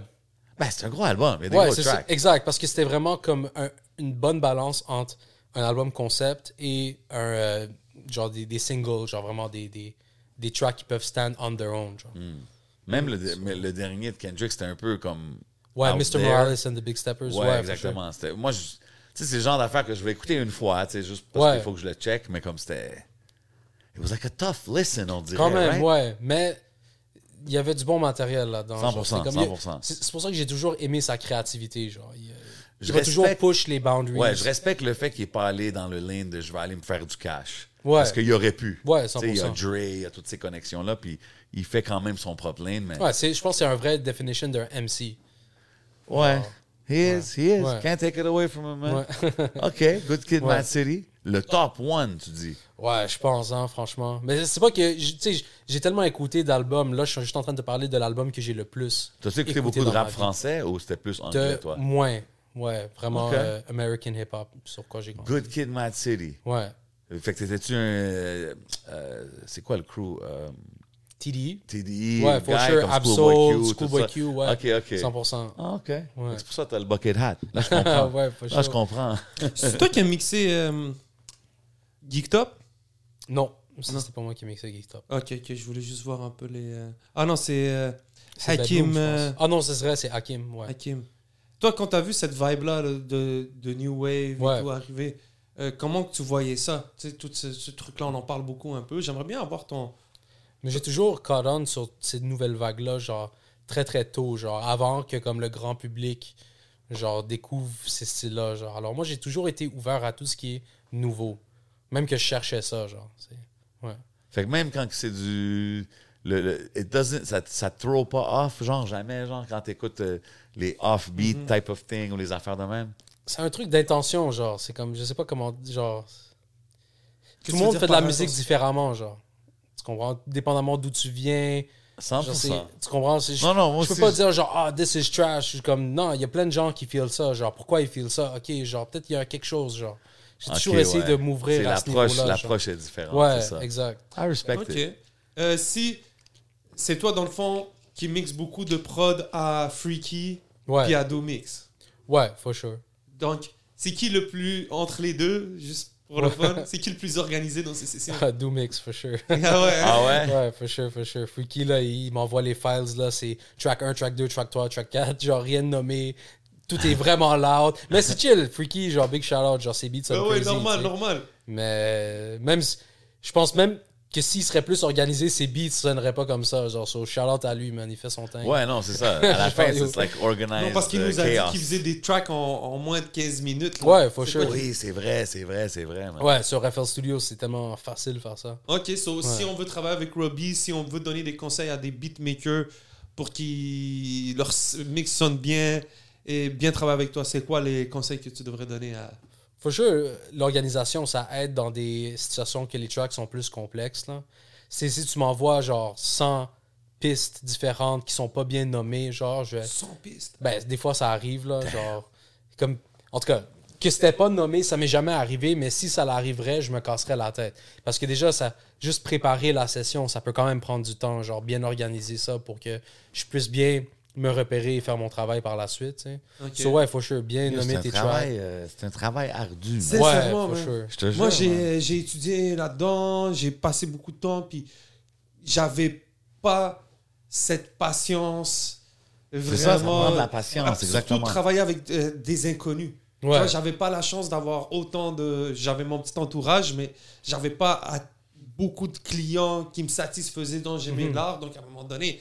Ben, c'est un gros album. Il y a des ouais, gros c'est ça. tracks. Exact, parce que c'était vraiment comme un- une bonne balance entre un album concept et un euh, genre des, des singles, genre vraiment des, des, des tracks qui peuvent stand on their own. Genre. Même le, mais le dernier de Kendrick, c'était un peu comme. Ouais, Mr. there. Morales and the Big Steppers. Ouais, exactement. C'était- Moi, je- tu sais, c'est le genre d'affaire que je vais écouter une fois, tu sais, juste parce Ouais. qu'il faut que je le check, mais comme c'était. It was like a tough listen, on dirait. Quand même, right? ouais. Mais il y avait du bon matériel là-dedans. 100%, genre. C'est comme- il y a- 100%. C'est pour ça que j'ai toujours aimé sa créativité. Genre. Il, Je il va toujours push les boundaries. Ouais, je respecte le fait qu'il n'est pas allé dans le lane de je vais aller me faire du cash. Ouais. Parce qu'il aurait pu. Ouais, Tu sais, Il y a 100%. Dre, il y a toutes ces connexions-là, puis il fait quand même son propre lane, mais. Ouais, je pense que c'est un vrai definition d'un MC. Ouais. He is, he is. Can't take it away from him, man. OK, Good Kid. Mad City. Le top one, tu dis. Ouais, je pense, hein, franchement. Mais c'est pas que. Tu sais, j'ai tellement écouté d'albums. Là, je suis juste en train de parler de l'album que j'ai le plus. T'as-tu écouté écouté beaucoup de rap français ou c'était plus anglais, De toi? moins. Ouais, vraiment euh, American hip-hop, sur quoi j'ai. Good Kid, Mad City. Ouais. Fait que t'étais-tu un. euh, euh, c'est quoi le crew? Euh, TDE. TDE, Ouais, for guy sure. Absol, Schoolboy Q, ouais. OK, OK. 100%. Ah, OK. Ouais. C'est pour ça que t'as le bucket hat. Là, je comprends. ouais, for Là, sure. je comprends. C'est toi qui as mixé euh, Geek Top Non, ça, Non. c'était pas moi qui mixais Geek Top. Ok, ok, je voulais juste voir un peu les. Ah non, c'est euh, C'est Hakim. Bedroom, euh. Ah non, c'est vrai, c'est Hakim, ouais. Hakim. Toi, quand t'as vu cette vibe-là là, de, de New Wave Ouais. et tout arriver, euh, comment que tu voyais ça? Tu sais, tout ce, ce truc-là, on en parle beaucoup un peu. J'aimerais bien avoir ton. Mais j'ai toujours caught on sur ces nouvelles vagues-là, genre très très tôt, genre avant que comme le grand public genre découvre ces styles-là. Genre. Alors moi j'ai toujours été ouvert à tout ce qui est nouveau. Même que je cherchais ça, genre. c'est- Ouais. Fait que même quand c'est du. Le, le- it doesn't, ça, ça te throw pas off, genre jamais, genre quand t'écoutes euh, les off-beat Mm-hmm. type of thing ou les affaires de même. C'est un truc d'intention, genre. C'est comme, je sais pas comment, genre. Tout le monde fait de la musique différemment, genre. Tu comprends? Dépendamment d'où tu viens. 100%. Genre, c'est- tu comprends? C'est- Je, Non, non, moi je peux aussi, pas je- dire genre, ah, this is trash. Je suis comme, non, il y a plein de gens qui feel ça. Genre, pourquoi ils feel ça? Ok, genre, peut-être qu'il y a quelque chose, genre. J'ai Ok, toujours essayé ouais. de m'ouvrir à ce l'approche, niveau-là. genre. l'approche est différente. Ouais, c'est ça. exact. I respect Ok. it. Euh, si c'est toi, dans le fond, qui mixe beaucoup de prod à Freaky Ouais, puis à Domix. ouais, for sure. Donc, c'est qui le plus entre les deux, juste pour le fun C'est qui le plus organisé dans ces sessions? Do mix, for sure. Ah ouais? Ah ouais? Ouais, for sure, for sure. Freaky, là, il m'envoie les files, là, c'est track 1, track 2, track 3, track 4, genre rien de nommé. Tout est vraiment loud. Mais c'est chill, Freaky, genre big shout out, genre ses beats sont Ah ouais, crazy, normal, tu sais. normal. Mais même, je pense même que s'il serait plus organisé, ses beats sonneraient pas comme ça. Genre, so shout out à lui, man, il fait son temps. Ouais, non, c'est ça. À la fin, c'est like organized Non, parce qu'il euh, nous a dit chaos. qu'il faisait des tracks en, en moins de 15 minutes. là. Ouais, for C'est sure. Oui, c'est vrai, c'est vrai, c'est vrai. man. Ouais, sur FL Studios, c'est tellement facile de faire ça. Ok, so si on veut travailler avec Robbie, si on veut donner des conseils à des beatmakers pour qu'ils leur mix sonne bien et bien travailler avec toi, c'est quoi les conseils que tu devrais donner à. For sure, l'organisation, ça aide dans des situations que les tracks sont plus complexes. Là. C'est si tu m'envoies genre 100 pistes différentes qui sont pas bien nommées, genre, je vais... Sans piste. Ben, des fois, ça arrive, là, genre... Comme... En tout cas, que c'était pas nommé, ça m'est jamais arrivé, mais si ça l'arriverait, je me casserais la tête. Parce que déjà, ça juste préparer la session, ça peut quand même prendre du temps, genre bien organiser ça pour que je puisse bien me repérer et faire mon travail par la suite, tu sais. Ok. So, ouais, faut sure bien nommer C'est un, tes travail, tracks. euh, c'est un travail ardu. man. C'est- Ouais, for man. sure. Je te jure. Moi, j'ai j'ai étudié là-dedans, j'ai passé beaucoup de temps, puis j'avais pas cette patience. C'est ça, ça Vraiment. demande de la patience, Surtout exactement. travailler avec euh, des inconnus. Ouais. vois, j'avais pas la chance d'avoir autant de. J'avais mon petit entourage, mais j'avais pas à- beaucoup de clients qui me satisfaisaient, dont j'aimais Mhm. l'art. Donc, à un moment donné,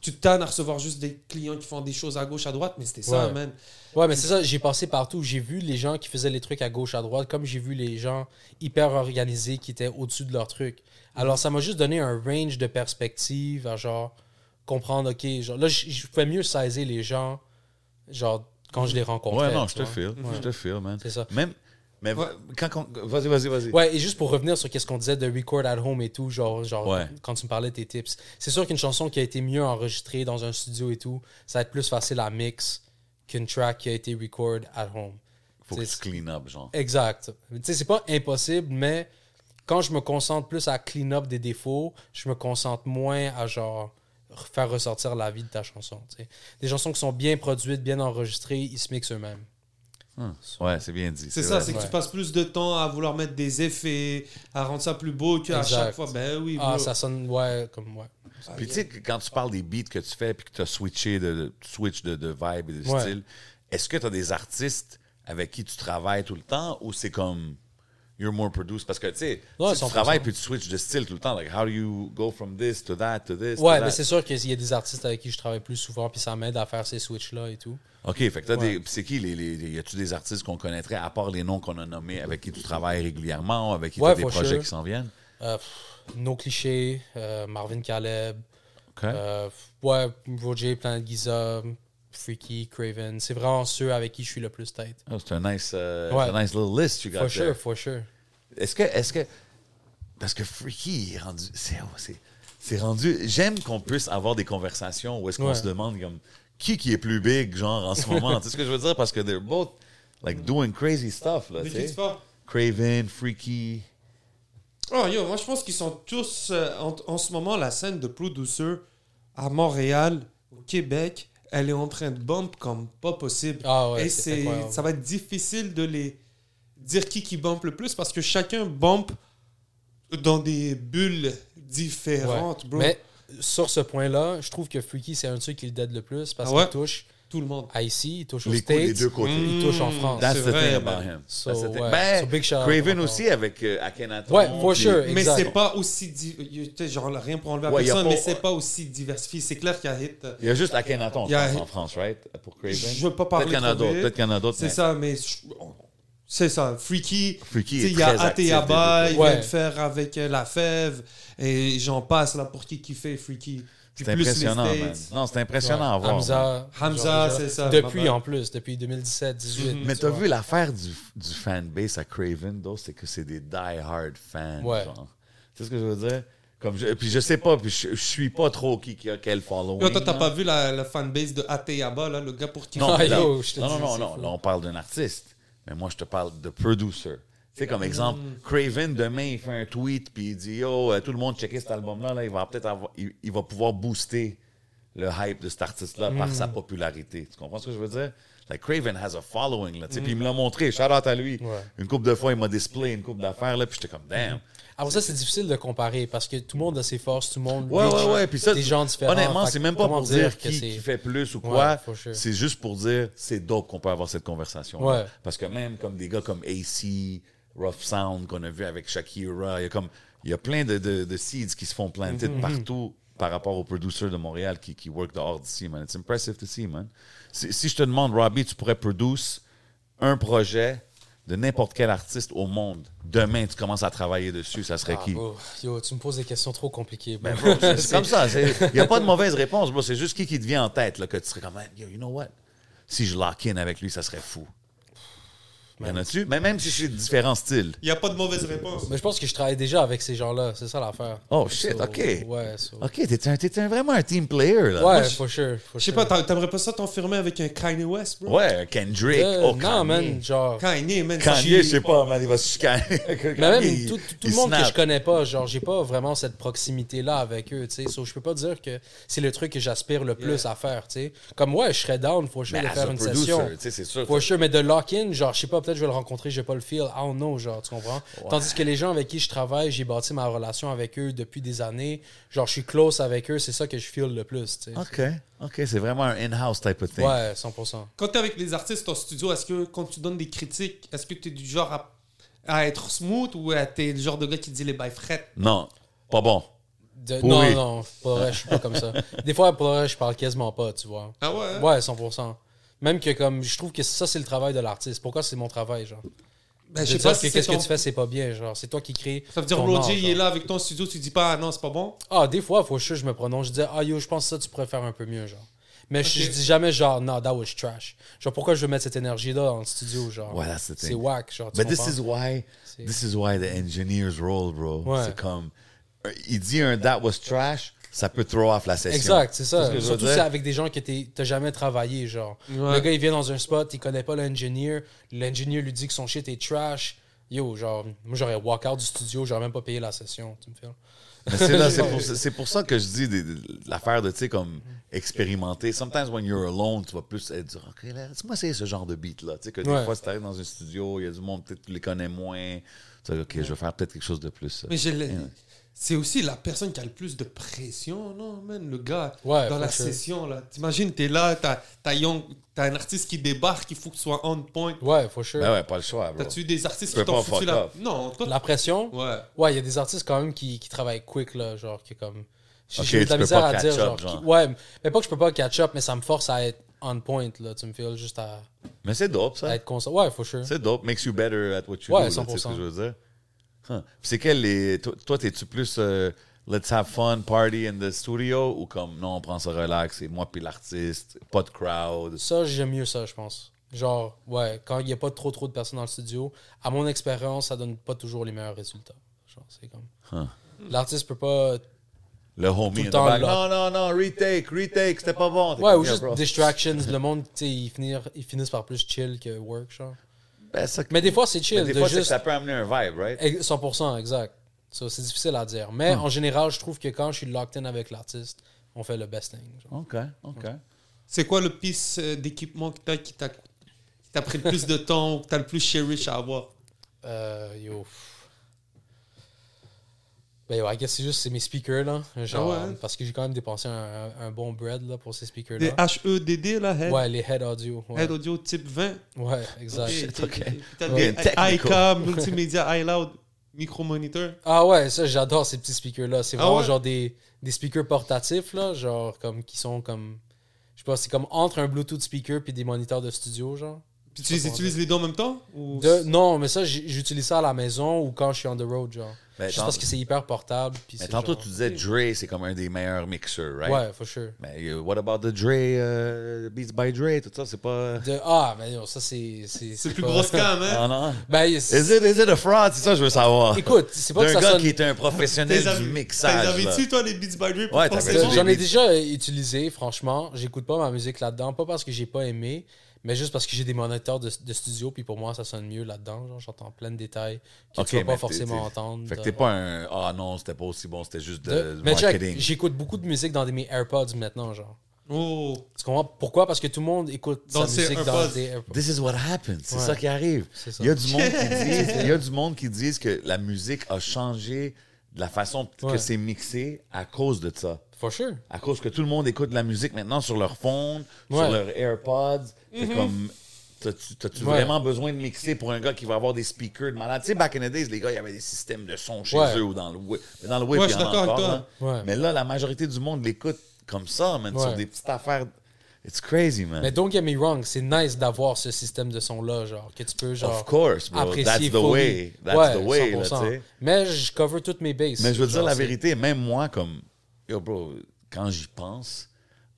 tu, te tannes à recevoir juste des clients qui font des choses à gauche, à droite, mais c'était ça, Ouais. man. Ouais, mais c'est ça, j'ai passé partout. J'ai vu les gens qui faisaient les trucs à gauche, à droite, comme j'ai vu les gens hyper organisés qui étaient au-dessus de leur truc. Alors, ça m'a juste donné un range de perspectives à genre comprendre, OK, genre là, je pouvais mieux saisir les gens, genre quand je les rencontrais. Ouais, non, je te feel. Je te feel, man. C'est ça. Même, Mais Ouais. quand Vas-y, vas-y, vas-y. Ouais, et juste pour revenir sur ce qu'on disait de record at home et tout, genre, genre Ouais. quand tu me parlais de tes tips, c'est sûr qu'une chanson qui a été mieux enregistrée dans un studio et tout, ça va être plus facile à mix qu'une track qui a été record at home. Faut que C'est- tu clean up, genre. Exact. Tu sais, c'est pas impossible, mais quand je me concentre plus à clean up des défauts, je me concentre moins à genre faire ressortir la vie de ta chanson. Des chansons qui sont bien produites, bien enregistrées, ils se mixent eux-mêmes. Hum. Ouais, c'est bien dit. C'est ça, vrai. c'est que Ouais. tu passes plus de temps à vouloir mettre des effets, à rendre ça plus beau qu'à Exact. chaque fois. Ben oui, Ah, bro. ça sonne, ouais, comme, ouais. Puis tu sais, que quand tu parles des beats que tu fais puis que tu as switché de, de- switch de, de vibe et de Ouais. style, est-ce que tu as des artistes avec qui tu travailles tout le temps ou c'est comme you're more produced? Parce que tu sais, Ouais, tu 100%. travailles puis tu switches de style tout le temps, like how do you go from this to that to this? to Ouais, that? mais c'est sûr qu'il y a des artistes avec qui je travaille plus souvent, puis ça m'aide à faire ces switches-là et tout. OK, fait que t'as Ouais. des. C'est qui les, les, les- y a-tu des artistes qu'on connaîtrait à part les noms qu'on a nommés avec qui tu travailles régulièrement, avec qui tu as des projets sure. qui s'en viennent? Euh, pff, no Cliché, euh, Marvin Caleb, OK. euh, ouais, Roger, Planet Giza, Freaky, Craven. C'est vraiment ceux avec qui je suis le plus tête. Oh, c'est un nice, Ouais. un nice little list you got For there. sure, for sure. Est-ce que, est-ce que, parce que Freaky est rendu, c'est, c'est, c'est rendu. J'aime qu'on puisse avoir des conversations où est-ce qu'on Ouais. se demande comme qui qui est plus big, genre en ce moment. tu sais ce que je veux dire? Parce que they're both like doing crazy stuff là. Tu sais. Craven, Freaky. Oh yo, moi je pense qu'ils sont tous euh, en, en ce moment la scène de producer à Montréal, au Québec, elle est en train de bump comme pas possible. Ah ouais, Et c'est ça va être difficile de les dire qui qui bump le plus parce que chacun bump dans des bulles différentes, Ouais. bro. Mais sur ce point-là, je trouve que Freaky, c'est un de ceux qui le dead le plus parce Ah ouais? qu'il touche Tout le monde. à ici, il touche aux Les coups States, des deux côtés. il touche en France. That's c'est the vrai, thing about him. So, That's the thing. ouais. Ben, So, big shout out Craven encore. aussi avec euh, Akhenaton. Ouais, for puis- sure. Mais c'est pas aussi di- genre rien pour enlever à Ouais, personne, pas- mais c'est pas aussi diversifié. C'est clair qu'il y a hit. euh, Il y a juste Akhenaton, je Il y a- en France, right? Pour Craven? Je veux pas parler Peut-être qu'il y en a d'autres. Peut-être qu'il y en a d'autres. C'est mais ça, mais je- c'est ça. Freaky. Freaky Il y a des il Ouais. vient de faire avec euh, La Fève, et j'en passe là pour qui qui fait Freaky. C'est impressionnant, man. Non, c'est impressionnant à voir. Hamza. Hamza, c'est ça, Depuis en plus, depuis 2017-18. Mhm. Mais t'as vu l'affaire du, du fanbase à Craven, c'est que c'est des die-hard fans. Ouais. genre. Tu sais ce que je veux dire? Comme je, puis je sais pas, puis je, je suis pas trop qui, qui a quel following. Yo, toi, t'as là. pas vu la, la fanbase de Ateyaba, là, le gars pour qui Non, Ah, là- yo, je te non, dis, non, non, là, on parle d'un artiste. Mais moi, je te parle de producer. Tu sais, comme exemple, Mm. Craven, demain, il fait un tweet, puis il dit Yo, euh, tout le monde checker cet album-là, là, il va peut-être avoir, il, il va pouvoir booster le hype de cet artiste-là par Mm. sa popularité. Tu comprends ce que je veux dire? Like, Craven has a following, là, puis il me l'a montré, shout out à lui. Ouais. Une couple de fois, il m'a display une couple d'affaires, là, puis j'étais comme, damn. Après ça, c'est difficile de comparer parce que tout le monde a ses forces, tout le monde Ouais, reach ouais, ouais. Puis ça, des gens différents. honnêtement, c'est même pas pour dire que qui, qui fait plus ou quoi. sure. C'est juste pour dire, c'est dope qu'on peut avoir cette conversation. Ouais. Parce que même comme des gars comme AC, Rough Sound qu'on a vu avec Shakira, il y a comme il y a plein de, de, de seeds qui se font planter de partout par rapport aux producers de Montréal qui, qui work dehors d'ici, man. It's impressive to see, man. Si, si je te demande, Robbie, tu pourrais produce un projet de n'importe quel artiste au monde. Demain, tu commences à travailler dessus, ça serait Ah, qui? bro, yo, tu me poses des questions trop compliquées. Ben, c'est c'est comme ça. Il n'y a pas de mauvaise réponse. C'est juste qui qui te vient en tête, là, que tu serais comme, yo, you know what? Si je lock in avec lui, ça serait fou. Y en a-tu? Mais même si c'est différents styles. Il n'y a pas de mauvaise réponse. Mais je pense que je travaille déjà avec ces gens-là, c'est ça l'affaire. Oh, shit, So, OK. Ouais, so- OK, t'es un, t'es un- vraiment un team player, là. Ouais, for sure. for Je sais sure. pas, t'a- t'aimerais pas ça t'enfermer avec un Kanye West, bro? Ouais, Kendrick. Euh, oh, non, Kanye. man, genre. Kanye, man. Kanye, je sais pas, man, il va se chicaner. Mais Kanye, même tout, tout il le monde que je connais pas, genre, j'ai pas vraiment cette proximité-là avec eux, tu sais. So, je peux pas dire que c'est le truc que j'aspire le plus à faire, tu sais. Comme, ouais, je serais down, for sure, Mais de as faire une producer, session. tu sais, c'est sûr. For sure, mais de lock-in, genre, je sais pas, peut-être je vais le rencontrer, j'ai pas le feel. I don't know, genre, tu comprends? Tandis que les gens avec qui je travaille, j'ai bâti ma relation avec eux depuis des années. Genre, je suis close avec eux, c'est ça que je feel le plus, tu sais. OK, OK, c'est vraiment un in-house type of thing. Ouais, 100%. Quand t'es avec les artistes en studio, est-ce que quand tu donnes des critiques, est-ce que t'es du genre à, à être smooth ou t'es le genre de gars qui dit les bails frettes? Non, pas bon. De- Oui. Non, non, pour vrai, je suis pas comme ça. Des fois, pour vrai, je parle quasiment pas, tu vois. Ah ouais? hein? Ouais, 100%. Même que comme je trouve que ça c'est le travail de l'artiste. Pourquoi c'est mon travail genre? Ben, Je sais pas que si c'est qu'est-ce ton... que tu fais c'est pas bien genre, c'est toi qui crée. Ça veut dire Roger, il est là avec ton studio, tu dis pas, ah non, c'est pas bon? Ah, des fois, faut que je me prononce, je dis ah yo, je pense que ça tu pourrais faire un peu mieux genre. Mais je, je dis jamais genre, non, that was trash. Genre, pourquoi je veux mettre cette énergie-là dans le studio, genre? Ouais, that's the c'est thing. whack, genre. But this is why C'est- this is why the engineers roll, bro. Ouais. C'est comme euh, il dit un that was trash, ça peut throw off la session. Exact, c'est ce ça. Surtout c'est avec des gens que t'es- t'as jamais travaillé, genre. Ouais. Le gars, il vient dans un spot, il connaît pas l'ingénieur. L'ingénieur lui dit que son shit est trash. Yo, genre, moi, j'aurais walk out du studio, j'aurais même pas payé la session, tu me fais. C'est là, c'est pour, ça que je dis l'affaire de, tu sais, comme expérimenter. Sometimes when you're alone, tu vas plus être dire, OK, laisse-moi essayer ce genre de beat-là. Tu sais, que des Ouais. fois, si t'arrives dans un studio, il y a du monde, peut-être tu les connais moins. Tu dis, OK, je vais faire peut-être quelque chose de plus. Mais Ouais. C'est aussi la personne qui a le plus de pression, non, man? Le gars, Ouais, dans la sure. session, là. T'imagines, t'es là, t'as t'as un artiste qui débarque, il faut que tu sois on point. Ouais, for sure. Ben ouais, pas le choix, bro. T'as-tu des artistes qui t'ont foutu la... Non, toi... La pression, Ouais. ouais, il y a des artistes quand même qui, qui travaillent quick, là, genre, qui est comme. J'ai Ok, j'ai eu de la peux misère pas à dire, up, genre. genre. qui- ouais, mais pas que je peux pas catch up, mais ça me force à être on point, là. Tu me fais juste à, Mais c'est dope, à ça. être constant. Ouais, for sure. C'est dope. Makes you better at what you Ouais, do. sais ce 100%. que je veux dire? Huh. Puis C'est quel les. Toi, toi, t'es-tu plus euh, let's have fun, party in the studio ou comme non, on prend ça relax, c'est moi puis l'artiste, pas de crowd? Ça, j'aime mieux ça, je pense. Genre, ouais, quand il n'y a pas trop trop de personnes dans le studio, à mon expérience, ça donne pas toujours les meilleurs résultats. Genre, c'est comme. Huh. L'artiste peut pas. Le homie Tout le. Non, non, non, retake, retake, c'était pas bon. Ouais, ou juste bro. distractions. le monde, tu sais, ils, ils finissent par plus chill que work, genre. Ben, ça- Mais des fois, c'est mais chill. des de fois, juste... ça peut amener un vibe, right? Ex- 100%, exact. C'est difficile à dire. Mais Hmm. en général, je trouve que quand je suis locked in avec l'artiste, on fait le best thing. genre. OK, OK. C'est quoi le piste euh, d'équipement que t'as qui t'a qui t'a pris le plus de temps ou que t'as le plus cherish à avoir? Euh, yo. Ben, guess c'est juste c'est mes speakers, là. Genre, Ah ouais? parce que j'ai quand même dépensé un, un bon bread, là, pour ces Des speakers-là. HEDD, là, Head, Ouais, les head audio. Ouais, Head Audio type 20. ouais exact. Ok. Ouais. des Technical. iCam, multimédia, iLoud, micro-monitor. Ah ouais, ça, j'adore ces petits speakers-là. C'est Ah vraiment ouais? genre des, des speakers portatifs, là, genre, comme, qui sont comme... Je sais pas, c'est comme entre un Bluetooth speaker puis des moniteurs de studio, genre. Puis tu les utilises les deux en même temps? Ou... De- non, mais ça, j'utilise ça à la maison ou quand je suis on the road, genre. Ben, Juste tant- parce que c'est hyper portable. Puis Mais c'est tantôt, genre- tu disais Dre, c'est comme un des meilleurs mixers, right? Ouais, for sure. Mais euh, what about the Dre, euh, Beats by Dre, tout ça, c'est pas... De, ah, mais non, ça, c'est. C'est plus pas- grosse cam, hein? Ah non? Ben, Is it, is it a fraud? C'est ça je veux savoir. écoute, c'est pas que D'un ça gars sonne. qui est un professionnel du mixage. T'es là. tu toi, les Beats by Dre? pour Ouais, J'en ai déjà utilisé, franchement. J'écoute pas ma musique là-dedans. Pas parce que j'ai pas aimé, mais juste parce que j'ai des moniteurs de, de studio. Puis pour moi, ça sonne mieux là-dedans. Genre, j'entends plein de détails que Ok, tu vas pas forcément t'es- entendre. Fait que de- t'es pas un. Ah non, c'était pas aussi bon, c'était juste de, Mais marketing. j'écoute beaucoup de musique dans des, mes AirPods maintenant, genre. Oh, Tu comprends? Pourquoi? Parce que tout le monde écoute Dans sa musique dans des AirPods. This is what happens. C'est Ouais. ça qui arrive. Il y a du monde qui dit, il y a du monde qui disent que la musique a changé de la façon que c'est mixé à cause de ça. For sure. À cause que tout le monde écoute de la musique maintenant sur leur phone, sur Ouais. leur AirPods. Fait comme. T'as-tu Ouais. vraiment besoin de mixer pour un gars qui va avoir des speakers de malade? Tu sais, back in the days, les gars, il y avait des systèmes de son chez Ouais. eux ou dans le. Mais dans le Ouais, il y en a encore. Ouais. Mais là, la majorité du monde l'écoute comme ça, man, Ouais. sur des petites affaires. It's crazy, man. Mais don't get me wrong, c'est nice d'avoir ce système de son-là, genre, que tu peux, genre, of course, bro. apprécier That's the fully. way. That's Ouais, the way, là, 100%. tu sais. Mais je cover toutes mes bases. Mais je veux dire la vérité, même moi, comme. Yo, bro, quand j'y pense,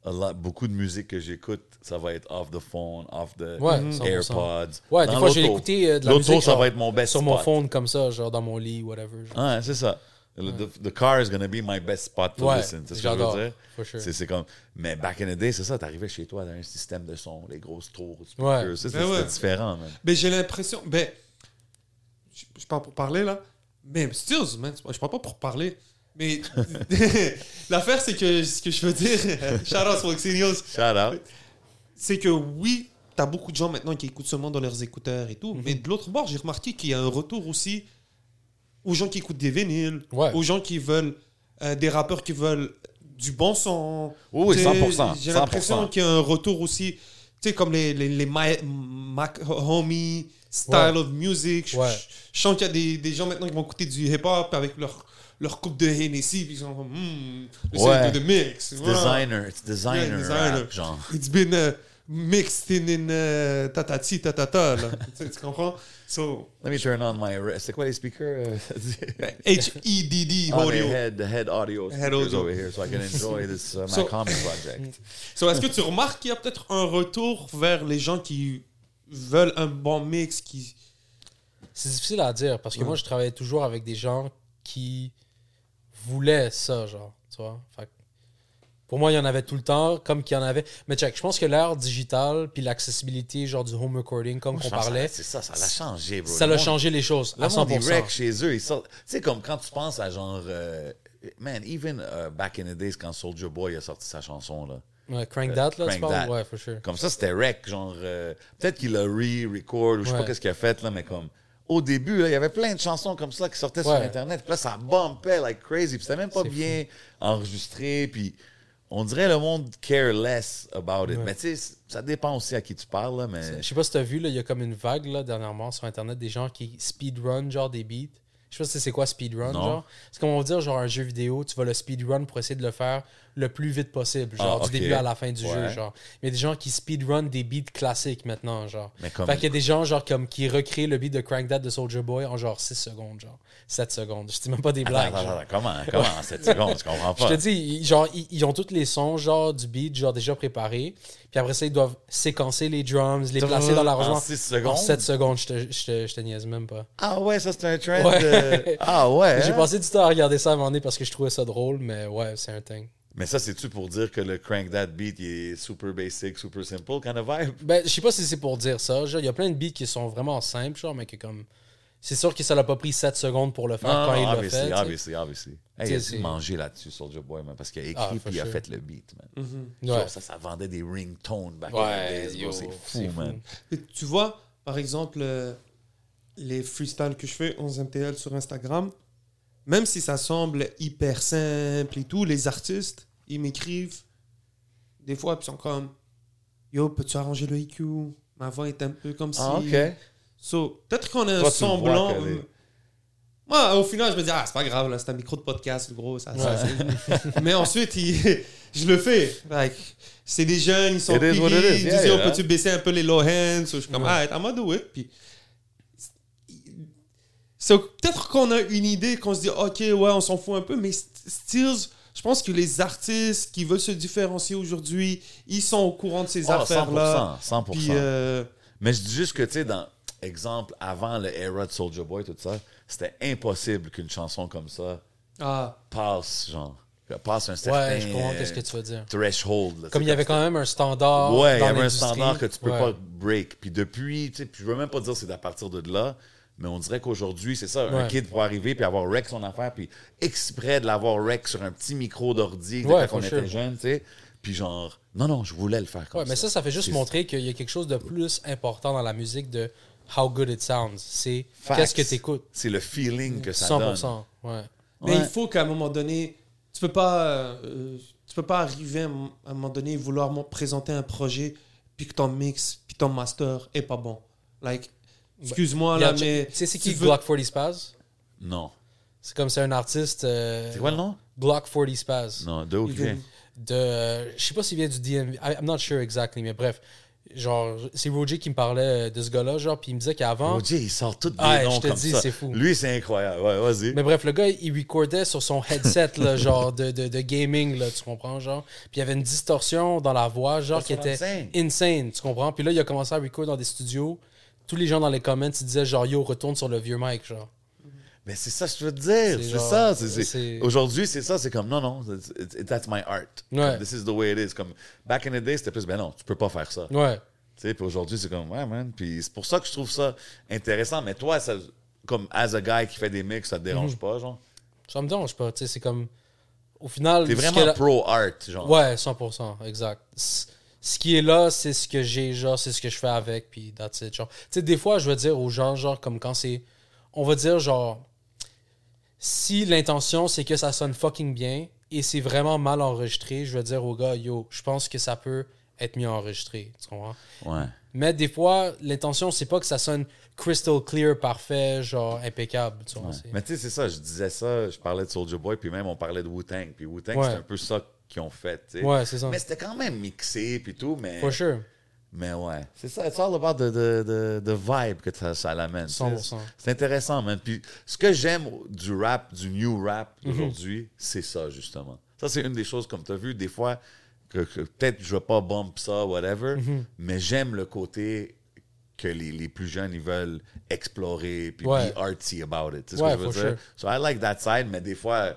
lot- beaucoup de musique que j'écoute, ça va être off the phone, off the Ouais, 100%. AirPods. Ouais, des fois, l'auto. écouter euh, de la L'auto, musique ça genre, va être mon best sur mon phone comme ça, genre dans mon lit, whatever. genre. Ouais, c'est ça. Le- The, the car is gonna be my best spot to Ouais, listen. C'est ce que je veux j'adore, dire. sure. C'est comme. Mais back in the day, c'est ça. T'arrivais chez toi dans un système de son, les grosses tours. Ouais. Ça, Ben C'était ouais. différent, man. Ben, j'ai l'impression. Ben, je, je parle pour parler là. Mais, Stills, man, je parle pas pour parler. Mais l'affaire, c'est que ce que je veux dire, shout out Foxy News, Shout out. c'est que oui, t'as beaucoup de gens maintenant qui écoutent seulement dans leurs écouteurs et tout. Mais de l'autre bord, j'ai remarqué qu'il y a un retour aussi aux gens qui écoutent des vinyles, Ouais. aux gens qui veulent, euh, des rappeurs qui veulent du bon son. Oui, oui, Tu sais, 100%, J'ai l'impression 100%. qu'il y a un retour aussi, tu sais, comme les, les, les My- Mac Homie style Ouais. of music. Je, Ouais. je sens qu'il y a des, des gens maintenant qui vont écouter du hip-hop avec leur, leur coupe de Hennessy, puis ils sont comme, hmm, c'est de mix. It's Voilà. designer. It's designer. Yeah, designer. rap, genre. It's been uh, mixed in, in euh, tatati tatata, là. tu, tu comprends? So, Let me turn on my. C'est quoi les speakers? euh, H-E-D-D on the audio. head, the head audio Head speakers audio. over here, so I can enjoy this uh, my So- comic project. So, est-ce que tu remarques qu'il y a peut-être un retour vers les gens qui veulent un bon mix, qui... C'est difficile à dire parce que moi, je travaillais toujours avec des gens qui voulaient ça, genre. Tu vois? Fait que pour moi, il y en avait tout le temps, comme qu'il y en avait. Mais check, je pense que l'ère digitale puis l'accessibilité, genre du home recording, comme qu'on parlait, C'est ça, ça l'a changé, bro. ça l'a changé les choses à monde, ils 100%. wreck chez eux. Ils sortent. Tu sais, comme quand tu penses à genre. euh, man, even uh, back in the days, quand Soldier Boy a sorti sa chanson, là. Ouais, Crank That, là, Crank tu parles? Ouais, for sure. Comme ça, c'était wreck. Genre, euh, peut-être qu'il a re-record ou je sais pas qu'est-ce qu'il a fait, là, mais comme. Au début, là, il y avait plein de chansons comme ça qui sortaient sur. Internet. Puis là, ça bumpait like crazy. Puis c'était même pas bien enregistré. Puis on dirait le monde care less about it. Ouais. Mais tu sais, ça dépend aussi à qui tu parles, là, mais. Je sais pas si t'as vu, là, il y a comme une vague là, dernièrement sur Internet des gens qui speedrun genre des beats. Je sais pas si c'est quoi speedrun, genre. C'est comme on va dire, genre un jeu vidéo, tu vas le speedrun pour essayer de le faire le plus vite possible, genre Ah, du début à la fin du Ouais. jeu, genre. Mais des gens qui speedrun des beats classiques maintenant, genre. Mais comme- Fait qu'il y a des gens, genre, comme qui recréent le beat de Crank That de Soldier Boy en genre 6 secondes, genre. 7 secondes. Je dis même pas des blagues. attends, genre. attends, comment, comment en 7 secondes? Je comprends Je pas. te dis, genre, ils, ils ont tous les sons, genre, du beat, genre, déjà préparés. Puis après ça, ils doivent séquencer les drums, les placer dans l'arrangement. En 6 secondes? En 7 secondes, je te, je, te, je te niaise même pas. Ah ouais, ça c'est un trend. Ouais. de- Ah ouais. J'ai hein? passé du temps à regarder ça à un moment donné parce que je trouvais ça drôle, mais ouais, c'est un thing. Mais ça, c'est-tu pour dire que le Crank That beat il est super basic, super simple kind of vibe? Ben, je sais pas si c'est pour dire ça. genre, Il y a plein de beats qui sont vraiment simples, genre, mais que comme. C'est sûr que ça l'a pas pris 7 secondes pour le faire Non, quand non, il l'a obviously, fait. tu sais. obviously, obviously. Hey, il a dû manger là-dessus, Soldier Boy, man, parce qu'il a écrit Ah, puis for il a fait le beat, man. Ouais. Genre, ça, ça vendait des ringtones back in the Ouais, bro. C'est fou, fou. man. Tu vois, par exemple, euh, les freestyles que je fais 11 MTL sur Instagram, même si ça semble hyper simple et tout, les artistes, ils m'écrivent des fois, puis ils sont comme Yo, peux-tu arranger le EQ Ma voix est un peu comme Ah, si. ok. So, peut-être qu'on a un Toi, semblant. est- Moi, au final, je me dis, ah, c'est pas grave, là, c'est un micro de podcast, gros. Ça, ça, c'est- Mais ensuite, il- je le fais. Like, c'est des jeunes, ils sont is. ils Yeah, disent, Yo, yeah. peux-tu baisser un peu les low hands? So, je suis comme, Ouais. ah, I'm gonna do it. Puis, so, peut-être qu'on a une idée, qu'on se dit, ok, ouais, on s'en fout un peu, mais st- Stills, je pense que les artistes qui veulent se différencier aujourd'hui, ils sont au courant de ces Oh, affaires-là. 100%. 100%. Puis, euh, Mais je dis juste que, tu sais, dans exemple, avant le era de Soldier Boy, tout ça, c'était impossible qu'une chanson comme ça ah, passe, genre, passe un certain Ouais, je comprends euh, qu'est-ce que tu veux dire. threshold. là, Comme il y avait quand même un standard. Ouais, il y avait un standard que tu peux Ouais. pas break. Puis depuis, tu sais, puis je veux même pas dire c'est à partir de là, mais on dirait qu'aujourd'hui, c'est ça, un kid pour arriver puis avoir rec son affaire, puis exprès de l'avoir rec sur un petit micro d'ordi Ouais, quand on était jeune, tu sais. Puis genre, non, non, je voulais le faire comme Ouais, mais ça, ça fait juste montrer qu'il y a quelque chose de plus important dans la musique de how good it sounds. C'est qu'est-ce que tu écoutes. C'est le feeling que ça 100%. Ouais. donne. Mais Ouais. il faut qu'à un moment donné, tu peux pas, euh, tu peux pas arriver à un moment donné et vouloir me présenter un projet puis que ton mix puis ton master est pas bon. Like, excuse-moi là, mais Tu sais, c'est qui veux- Glock 40 Spaz? Non. C'est comme c'est un artiste. euh, C'est quoi le nom? Glock 40 Spaz. Non, de où il vient? De. euh, je sais pas s'il vient du DMV. I'm not sure exactly, mais bref. Genre, c'est Roger qui me parlait euh, de ce gars-là, genre, puis il me disait qu'avant. Roger, il sort tous des noms je te comme dis, ça. c'est fou. Lui, c'est incroyable. Ouais, vas-y. Mais bref, le gars, il recordait sur son headset, là, genre, de, de, de gaming, là, tu comprends, genre. Puis il y avait une distorsion dans la voix, genre, qui était insane. insane, tu comprends. Puis là, il a commencé à record dans des studios. Tous les gens dans les comments, ils disaient, genre, yo, retourne sur le vieux mic, genre. Mais c'est ça que je veux te dire. C'est ça. c'est- Aujourd'hui, c'est ça. C'est comme, non, non, it's- it's- that's my art. Ouais. This is the way it is. Comme, back in the day, c'était plus, ben non, tu peux pas faire ça. Ouais. Tu sais, puis aujourd'hui, c'est comme, ouais, man. Puis c'est pour ça que je trouve ça intéressant. Mais toi, ça, comme, as a guy qui fait des mix, ça te Mhm. dérange pas, genre? Ça me dérange pas, tu sais, c'est comme. Au final. T'es vraiment qu'elle a- pro art, genre. Ouais, 100%, exact. Ce qui est là, c'est ce que j'ai, genre, c'est ce que je fais avec, puis that's it, genre. Tu sais, des fois, je veux dire aux gens, genre, comme quand c'est... On va dire, genre, si l'intention, c'est que ça sonne fucking bien, et c'est vraiment mal enregistré, je veux dire aux gars, yo, je pense que ça peut être mieux enregistré, tu comprends? Ouais. Mais des fois, l'intention, c'est pas que ça sonne crystal clear, parfait, genre, impeccable, tu vois. Ouais. Mais tu sais, c'est ça, je disais ça, je parlais de Soldier Boy, puis même on parlait de Wu-Tang. Puis Wu-Tang, Ouais. c'est un peu ça qu'ils ont fait, tu sais. Ouais, c'est ça. Mais c'était quand même mixé, puis tout, mais For sure. Mais ouais, c'est ça. It's all about the, the, the, the vibe que ça, ça l'amène. 100%. C'est intéressant, man. Puis ce que j'aime du rap, du new rap Mhm. d'aujourd'hui, c'est ça, justement. Ça, c'est une des choses, comme tu as vu, des fois, que, que peut-être je ne vais pas bump ça, whatever, Mhm. mais j'aime le côté que les, les plus jeunes, ils veulent explorer, puis Ouais. be artsy about it. Tu sais ce Ouais, que je veux for dire? sure. So I like that side, mais des fois,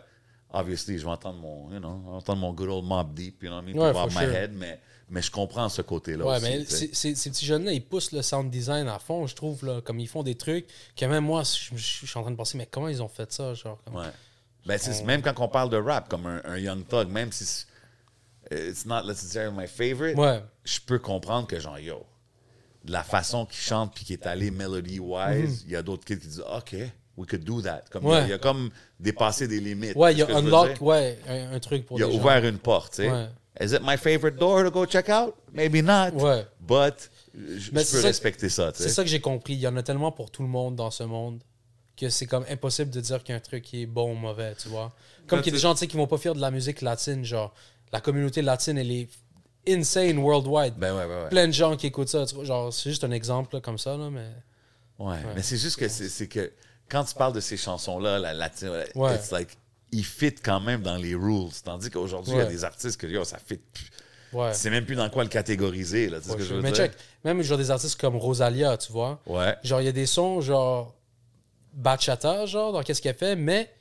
obviously, je vais entendre mon, you know, entendre mon good old Mob Deep, you know what I mean, Ouais, pour for my sure. head, mais, mais je comprends ce côté-là Ouais, aussi. mais c'est- ces petits jeunes-là, ils poussent le sound design à fond, je trouve, là, comme ils font des trucs que même moi, je, je- je suis en train de penser, mais comment ils ont fait ça, genre, comme- Ouais. Ben, c'est même quand on parle de rap, comme un, un Young Thug, même si it's not necessarily my favorite, Ouais. je peux comprendre que genre, yo, de la façon qu'il chante puis qu'il est allé melody-wise, il y a d'autres kids qui disent, OK, we could do that. Comme il y a- a, comme dépassé des limites. Ouais, il y a je unlock, ouais, un, un truc pour Il a des gens. ouvert une porte, tu sais. Ouais. Is it my favorite door to go check out? Maybe not. Ouais. But je, je Mais peux c'est ça- respecter ça, tu C'est ça que j'ai compris. Il y en a tellement pour tout le monde dans ce monde que c'est comme impossible de dire qu'un truc est bon ou mauvais, tu vois. Comme qu'il y a des gens, tu sais, qui vont pas faire de la musique latine, genre, la communauté latine, elle est insane worldwide. Ben ouais, ouais, ouais. Plein de gens qui écoutent ça, genre, c'est juste un exemple, là, comme ça, là, mais... Ouais, mais c'est juste que c'est que quand tu parles de ces chansons-là, la latine, Ouais. it's like, ils fit quand même dans les rules. Tandis qu'aujourd'hui, il y a des artistes que yo, ça fit plus. Ouais. Tu sais même plus dans quoi le catégoriser, là. Tu sais ce que je veux mais dire? check, même genre des artistes comme Rosalia, tu vois, Ouais. genre, il y a des sons, genre, bachata, genre, dans qu'est-ce qu'elle fait, mais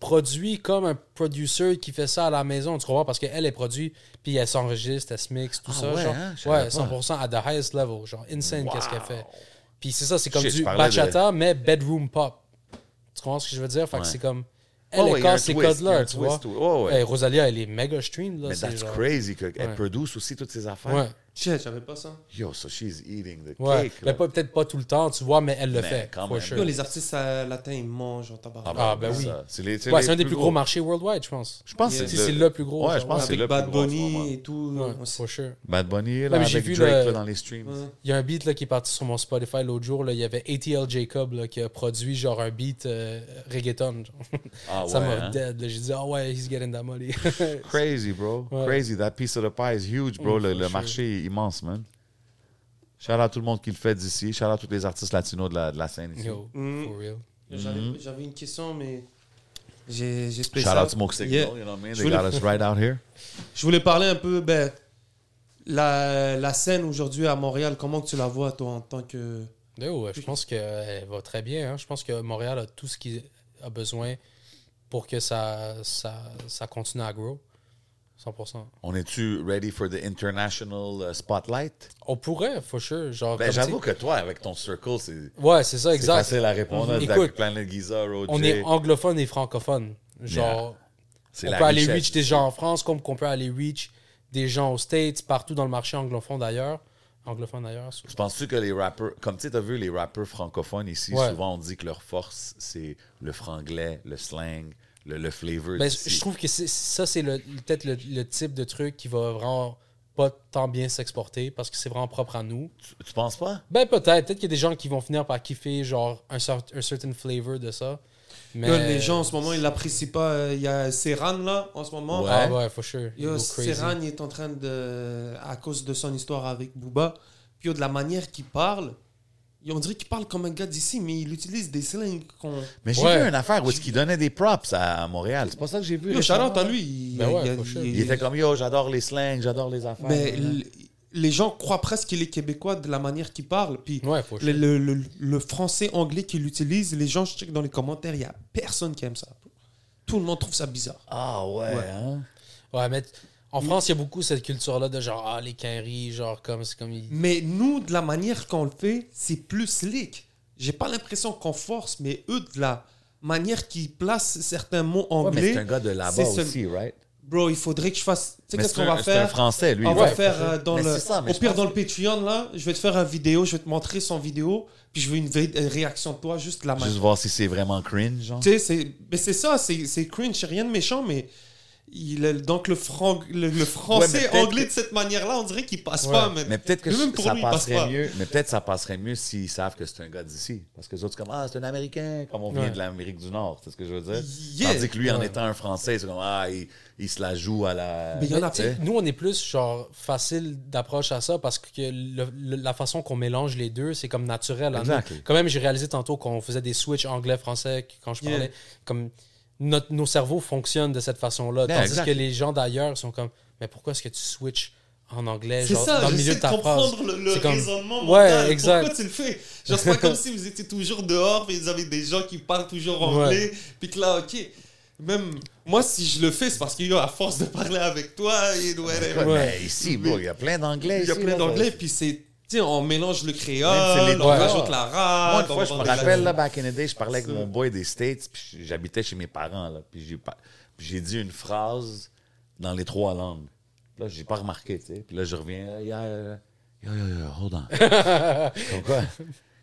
produit comme un producer qui fait ça à la maison, tu comprends? Parce qu'elle est produit, puis elle s'enregistre, elle se mixe, tout Ah ça, ouais, genre. hein? Je savais ouais, pas. 100% à the highest level, genre, insane, qu'est-ce qu'elle fait. Puis c'est ça, c'est comme Shit, du bachata, mais bedroom pop. Comprends ce que je veux dire? Fait que c'est comme... Oh, Elle, elle un casse ces codes-là, tu vois. twist, oh, ouais. Hey, Rosalia, elle est méga streamed, là. Mais c'est that's genre- crazy qu'elle Ouais. produce aussi toutes ces affaires. Shit, j'avais pas ça. Yo, so she's eating the ouais. cake. Mais peut-être pas tout le temps, tu vois, mais elle le Mais fait, quand for même. sure. Yo, les artistes euh, latins, ils mangent en tabac. Ah, ben oui. ça. C'est les- Ouais, les c'est un des plus gros marchés worldwide, je pense. Je pense Yeah. que Si c'est c'est le plus gros. Ouais, je pense que c'est Avec le Bad. Bunny et tout. Ouais, aussi. for sure. Bad Bunny, là, Ouais, mais j'ai avec vu Drake, le- là, dans les streams. Ouais. Il y a un beat là, qui est parti sur mon Spotify l'autre jour. Là. Il y avait ATL Jacob là, qui a produit genre un beat euh, reggaeton. Ah Ça ouais, m'a hein? dead. J'ai dit, ah ouais, he's getting that money. Crazy, bro. Crazy. That piece of the pie is huge, bro. Mm, le le marché immense, man. Shout out tout le monde qui le fait d'ici. Shout out tous les artistes latinos de la, de la scène ici. Yo, Mm. for real. J'avais Mm-hmm. j'avais une question, mais j'ai j'ai Shout out Smoke Signal, Yeah. you know what I mean? Je They voulais- got us right out here. Je voulais parler un peu, ben, la, la scène aujourd'hui à Montréal, comment que tu la vois, toi, en tant que... Yo, je pense qu'elle va très bien. hein. Je pense que Montréal a tout ce qu'il a besoin pour que ça, ça, ça continue à grow. 100%. On est-tu ready for the international uh, spotlight? On pourrait, for sure. Genre, Ben, j'avoue que toi, avec ton circle, c'est Ouais, c'est ça, c'est exact. facile à répondre. Zach, Écoute, Planet Giza, Roger. On est anglophone et francophone. Genre, C'est on la peut aller reach des gens en France comme qu'on peut aller reach des gens aux States, partout dans le marché anglophone d'ailleurs. Anglophone d'ailleurs. Je penses-tu que les rappeurs, comme tu t'as vu les rappeurs francophones ici, Ouais. souvent on dit que leur force, c'est le franglais, le slang, le, le flavor. Ben, je trouve que ça, c'est le- peut-être le, le type de truc qui va vraiment pas tant bien s'exporter parce que c'est vraiment propre à nous. Tu, tu penses pas? Ben peut-être. Peut-être qu'il y a des gens qui vont finir par kiffer genre un, un certain flavor de ça. Mais... Là, les gens, en ce moment, ils l'apprécient pas. Il y a Serran, là, en ce moment. Ouais. Ah ouais, for sure. Yo. Serran, il est en train de... À cause de son histoire avec Booba, puis yo, de la manière qu'il parle, on dirait qu'il parle comme un gars d'ici, mais il utilise des slangs qu'on... Mais j'ai Ouais. vu une affaire où est-ce qu'il donnait des props à, Montréal. C'est pas ça que j'ai vu. Yo, shout-out à lui. Il, Ben ouais, il- était comme yo, j'adore les slangs, j'adore les affaires. Mais les gens croient presque qu'il est québécois de la manière qu'il parle. Puis Ouais, le, sure. le- le- le français anglais qu'il utilise, les gens, je check dans les commentaires, il n'y a personne qui aime ça. Tout le monde trouve ça bizarre. Ah ouais, Ouais. hein? Ouais, mais en France, il y a beaucoup cette culture-là de genre, ah, les quinries, genre, comme c'est comme. ils- Mais nous, de la manière qu'on le fait, c'est plus slick. J'ai pas l'impression qu'on force, mais eux, de la manière qu'ils placent certains mots Ouais, mais anglais, c'est un gars de là-bas aussi, right? bro, il faudrait que je fasse. Tu sais, qu'est-ce c'est qu'on un- va C'est un faire français, lui. On il va faire euh, dans Mais le. c'est ça, mais au pire, dans le Patreon, là, je vais te faire une vidéo, je vais te montrer son vidéo, puis je veux une vraie euh, réaction de toi, juste la Juste manière. voir si c'est vraiment cringe, genre. Tu sais, c'est mais c'est ça, c'est c'est cringe, c'est rien de méchant, mais il est- donc le, franc, le, le français Ouais, anglais que- de cette manière-là, on dirait qu'il passe Ouais. pas. Mais, Mais peut-être que Lui, même pour ça lui, il passe passerait pas. mieux. Mais peut-être ça passerait mieux s'ils savent que c'est un gars d'ici. Parce que les autres, c'est comme Ah, c'est un Américain, comme on vient Ouais. de l'Amérique du Nord. C'est ce que je veux dire. Yeah. Tandis que lui, en étant un Français, c'est comme Ah, il, il se la joue à la. Mais il y en a Tu sais? Nous, on est plus genre facile d'approche à ça parce que le- le- la façon qu'on mélange les deux, c'est comme naturel. Exactly. Quand même, j'ai réalisé tantôt qu'on faisait des switches anglais-français quand je Yeah. parlais. Comme notre- nos cerveaux fonctionnent de cette façon-là. Yeah, tandis exact. que les gens d'ailleurs sont comme Mais pourquoi est-ce que tu switches en anglais C'est genre, ça, dans le milieu de ta de phrase? comprendre le, le C'est comme- raisonnement Ouais, mental. exact. Pourquoi tu le fais? Genre, c'est pas comme si vous étiez toujours dehors et vous avez des gens qui parlent toujours anglais. Puis que là, ok. Même moi, si je le fais, c'est parce qu'il y a à force de parler avec toi et whatever. Ouais, mais ici, il y a plein d'anglais. Il y a plein d'anglais, puis c'est. Tu sais, on mélange le créole, les on rajoute l'arabe. Moi, une fois, je me rappelle, là, back in the day, je parlais avec mon boy des States, puis j'habitais chez mes parents, là, puis j'ai pas- puis j'ai dit une phrase dans les trois langues. Là, j'ai pas remarqué, tu sais. Puis là, je reviens, yeah, yeah, yo, yo, yo, hold on. comme quoi?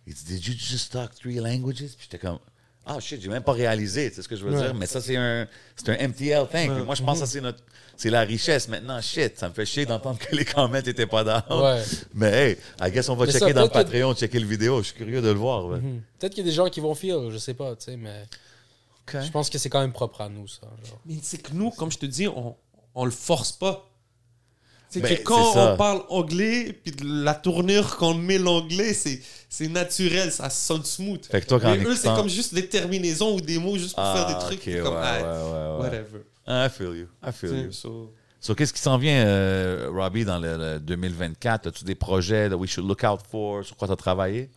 Il dit, did you just talk three languages? Puis j'étais comme, ah, shit, j'ai même pas réalisé, tu sais ce que je veux Ouais. dire? Mais ça, c'est un, c'est un MTL thing. Moi, je pense que ça, c'est notre, c'est la richesse maintenant. Shit, ça me fait chier d'entendre que les comments étaient pas down. Ouais. Mais hey, I guess on va Mais checker ça, dans le que- Patreon, checker le vidéo. Je suis curieux de le voir. ouais. Hmm. Peut-être qu'il y a des gens qui vont feel, je sais pas, tu sais, mais je pense que c'est quand même propre à nous, ça. genre. Mais c'est que nous, comme je te dis, on, on le force pas. C'est Ben, que quand on parle anglais, puis la tournure, quand on met l'anglais, c'est, c'est naturel, ça sonne smooth. Fait que toi, quand Mais eux, c'est comme juste des terminaisons ou des mots juste pour faire des trucs. ok, puis ouais, comme, ouais, ah, ouais, ouais. Whatever. I feel you. I feel you. So- So, qu'est-ce qui s'en vient, euh, Robbie, dans le, le 2024? As-tu des projets that we should look out for? Sur quoi tu as travaillé?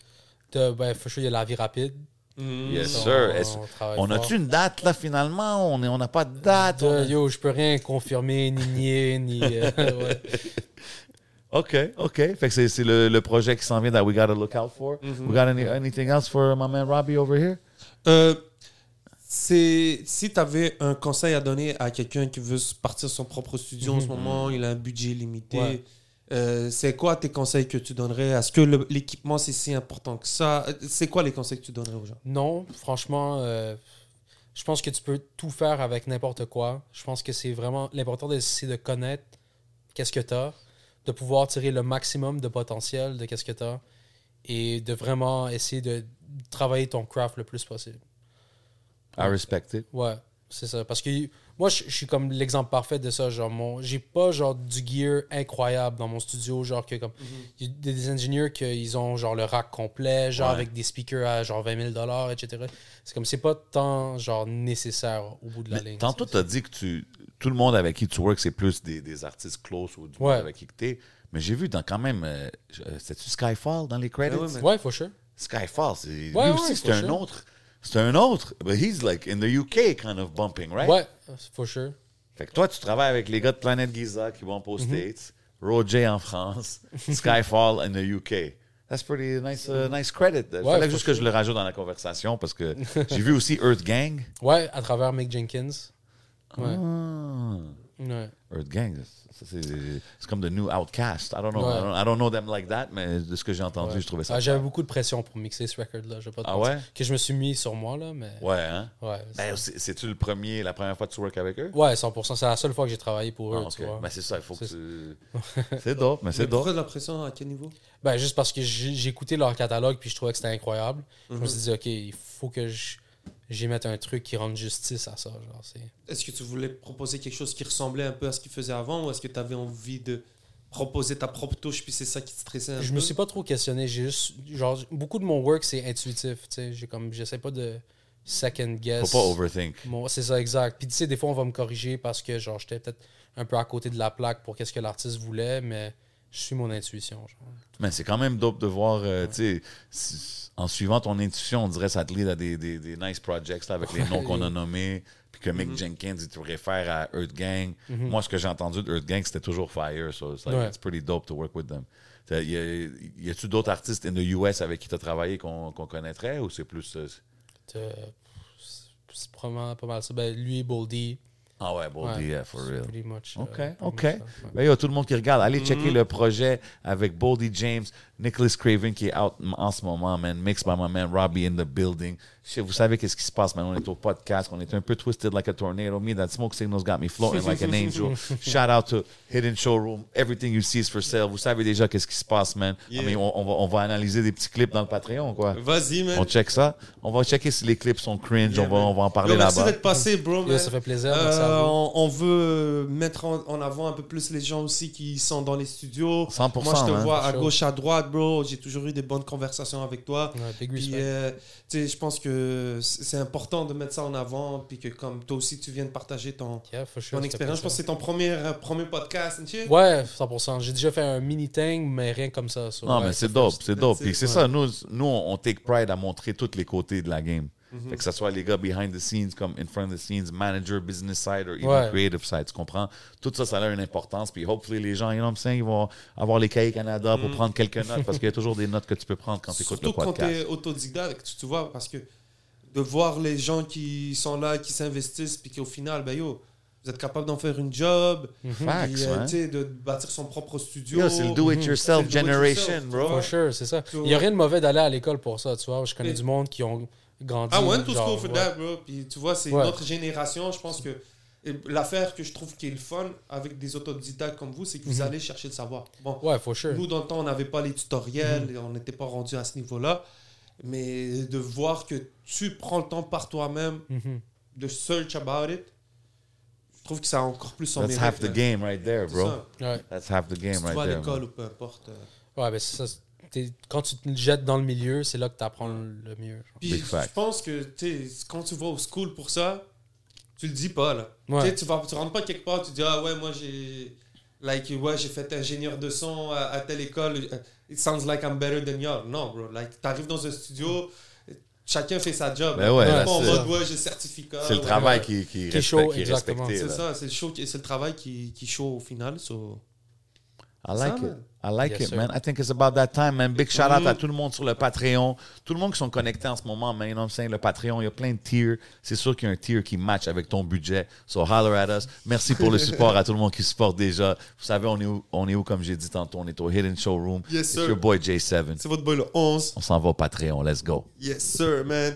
De- ben, for sure, il y a la vie rapide. Mm. Yes, sir. on- on On a-tu une date, là, finalement? On on n'a pas de date? on De- a- yo, je peux rien confirmer, ni nier, ni. euh, ouais. OK, OK. Fait que c'est, c'est le, le projet qui s'en vient that we gotta look out for. Mm-hmm. We got any, anything else for my man Robbie over here? Euh, c'est si tu avais un conseil à donner à quelqu'un qui veut partir son propre studio en ce moment, il a un budget limité. Ouais. Euh, c'est quoi tes conseils que tu donnerais Est-ce que l'équipement c'est si important que ça? Euh, C'est quoi les conseils que tu donnerais aux gens? Non, franchement, euh, je pense que tu peux tout faire avec n'importe quoi. Je pense que c'est vraiment l'important, de- c'est de connaître qu'est-ce que tu as, de pouvoir tirer le maximum de potentiel de qu'est-ce que tu as et de vraiment essayer de travailler ton craft le plus possible. I respect it. Ouais, c'est ça. Parce que moi, je, je suis comme l'exemple parfait de ça. Genre, mon, j'ai pas genre du gear incroyable dans mon studio. Genre, que comme. Il y a des, ingénieurs qui ont genre le rack complet, genre Ouais. avec des speakers à genre 20 000 etc. C'est comme, c'est pas tant genre nécessaire au bout de la Mais ligne. tantôt, C'est- tu as dit que tu, tout le monde avec qui tu works, c'est plus des, des artistes close ou du monde Ouais. avec qui tu es. Mais j'ai vu dans quand même. euh, euh, C'était-tu Skyfall dans les credits? Ouais, mais- Ouais, for sure. Skyfall, c'est, lui Ouais, aussi, c'est un sure. autre. C'est un autre. But he's like in the UK kind of bumping, right? Ouais, for sure. Fait que toi, tu travailles avec les gars de Planet Giza qui vont aux Mm-hmm. States, Roger en France, Skyfall in the UK. That's pretty nice, uh, nice credit. Il fallait juste que je le rajoute dans la conversation parce que j'ai vu aussi Earth Gang. Ouais, à travers Mick Jenkins. Ouais. Ah. Ouais. Earth Gang, c'est comme the new Outcast. I don't know. Ouais. I, don't, I don't know them like that, mais de ce que j'ai entendu, Ouais. je trouvais ça. Ah, J'avais beaucoup de pression pour mixer ce record-là. Ah ouais? Que je me suis mis sur moi, là, mais. Ouais, hein? Ouais, Ben, c'est- C'est-tu le premier, la première fois que tu work avec eux? Ouais, 100%. C'est la seule fois que j'ai travaillé pour eux, Ah, ok. tu vois. Ben, c'est ça, il faut que C'est- tu. C'est dope, mais c'est pourquoi dope. de la pression à quel niveau? Ben, juste parce que j'ai écouté leur catalogue puis je trouvais que c'était incroyable. Je Mhm. me suis dit, OK, il faut que je- j'y mette un truc qui rende justice à ça. Genre, c'est... Est-ce que tu voulais proposer quelque chose qui ressemblait un peu à ce qu'ils faisaient avant ou est-ce que tu avais envie de proposer ta propre touche puis c'est ça qui te stressait un Je peu? me suis pas trop questionné. J'ai juste, genre, beaucoup de mon work, c'est intuitif. tu sais. J'ai comme, j'essaie pas de second guess. Faut pas overthink. Mon- c'est ça, exact. Puis tu sais, des fois, on va me corriger parce que genre j'étais peut-être un peu à côté de la plaque pour qu'est-ce que l'artiste voulait, mais je suis mon intuition. Genre. Mais c'est quand même dope de voir, euh, tu sais, si- en suivant ton intuition, on dirait que ça te lead à des, des, des nice projects là, avec les noms qu'on a nommés, puis que Mick Jenkins, il te réfère à Earth Gang. Moi, ce que j'ai entendu de Earth Gang, c'était toujours Fire, so it's, like, Ouais. it's pretty dope to work with them. Y, a- y a-tu d'autres artistes in the US avec qui tu as travaillé qu'on qu'on connaîtrait, ou c'est plus... Euh, c'est probablement pas mal ça. Ben, lui, Boldy. Ah ouais, bon, Ouais, yeah, for real. Pretty much. OK, pretty OK. much ouais. Ben, yo, tout le monde qui regarde, allez checker le projet avec Boldy James. Nicholas Craven qui est out en ce moment, man. Mixed by my man Robbie in the building. Shit, vous savez qu'est-ce qui se passe, man? On est au podcast. On est un peu twisted like a tornado. Me, that smoke signal's got me floating like an angel. Shout out to Hidden Showroom. Everything you see is for sale. Vous savez déjà qu'est-ce qui se passe, man. I mean, on, on va, on va analyser des petits clips dans le Patreon, quoi. Vas-y, man. On check ça. On va checker si les clips sont cringe. Yeah, on, va, man. on va en parler Yo, merci là-bas. d'être passé, bro. Yo, ça fait plaisir, Euh, on, on veut mettre en, en avant un peu plus les gens aussi qui sont dans les studios. 100%, Moi, je te man. vois à Sure. gauche, à droite, bro? J'ai toujours eu des bonnes conversations avec toi. Ouais, Puis, euh, tu sais, je pense que c'est important de mettre ça en avant. Puis que comme toi aussi, tu viens de partager ton, Yeah, for sure, ton expérience. Je pense que c'est ton premier, euh, premier podcast. Ouais, 100%. J'ai déjà fait un mini thing, mais rien comme ça. so, Non, ouais, mais c'est dope, c'est dope. Puis c'est ouais. ça, nous, nous, on take pride à montrer tous les côtés de la game. Mhm. Fait que ce soit les gars behind the scenes, comme in front of the scenes, manager, business side, or even Ouais. creative side, tu comprends? Tout ça, ça a une importance. Puis hopefully, les gens, you know what I'm saying, ils vont avoir les cahiers Canada pour prendre quelques notes, parce qu'il y a toujours des notes que tu peux prendre quand tu écoutes le Mhm. Surtout quand tu podcast. es autodidacte, tu, tu vois, parce que de voir les gens qui sont là, qui s'investissent, puis qu'au final, ben yo, vous êtes capable d'en faire une job, Facts, puis, euh, man. tu sais, de bâtir son propre studio. Yo, c'est le do-it-yourself do-it-yourself, generation, bro. For sure, c'est ça. Il n'y a rien de mauvais d'aller à l'école pour ça, tu vois. Je connais Et- du monde qui ont grandi. I went to genre, school for ouais. that, bro. Puis tu vois, c'est Ouais. une autre génération. Je pense que l'affaire que je trouve qui est le fun avec des autodidactes comme vous, c'est que vous allez chercher le savoir. Bon, Ouais, for sure. nous, dans le temps, on n'avait pas les tutoriels, et on n'était pas rendu à ce niveau-là. Mais de voir que tu prends le temps par toi-même Mhm. de search about it, je trouve que ça a encore plus son That's mérite. half the game right there, C'est bro. ça. Ouais, That's half the game Si tu right vas à there. l'école ou peu importe. euh. ouais ben c'est ça. Quand tu te jettes dans le milieu, c'est là que tu apprends le mieux. Puis je pense que quand tu vas au school pour ça, tu le dis pas là. Ouais. Tu vas tu rentres pas quelque part, tu dis ah ouais moi j'ai like ouais j'ai fait ingénieur de son à, à telle école. It sounds like I'm better than you. Non bro, like t'arrives dans un studio, chacun fait sa job. Ben ouais, en c'est mode ouais j'ai certificat. C'est le ouais. travail qui, qui, Qui respecte- show, qui est exactement. respecté. C'est ça, c'est le show, travail qui qui show au final. so- I like Ça, it. man. I like Yes, it, sir. man. I think it's about that time, man. Big shout out à tout le monde sur le Patreon. Tout le monde qui sont connectés en ce moment, man. You know what I'm saying? Le Patreon, il y a plein de tiers. C'est sûr qu'il y a un tier qui match avec ton budget. So holler at us. Merci pour le support à tout le monde qui supporte déjà. Vous savez, on est où, on est où comme j'ai dit tantôt? On est au Hidden Showroom. Yes, It's sir. your boy J7. C'est votre boy le 11. On s'en va au Patreon. Let's go. Yes sir man.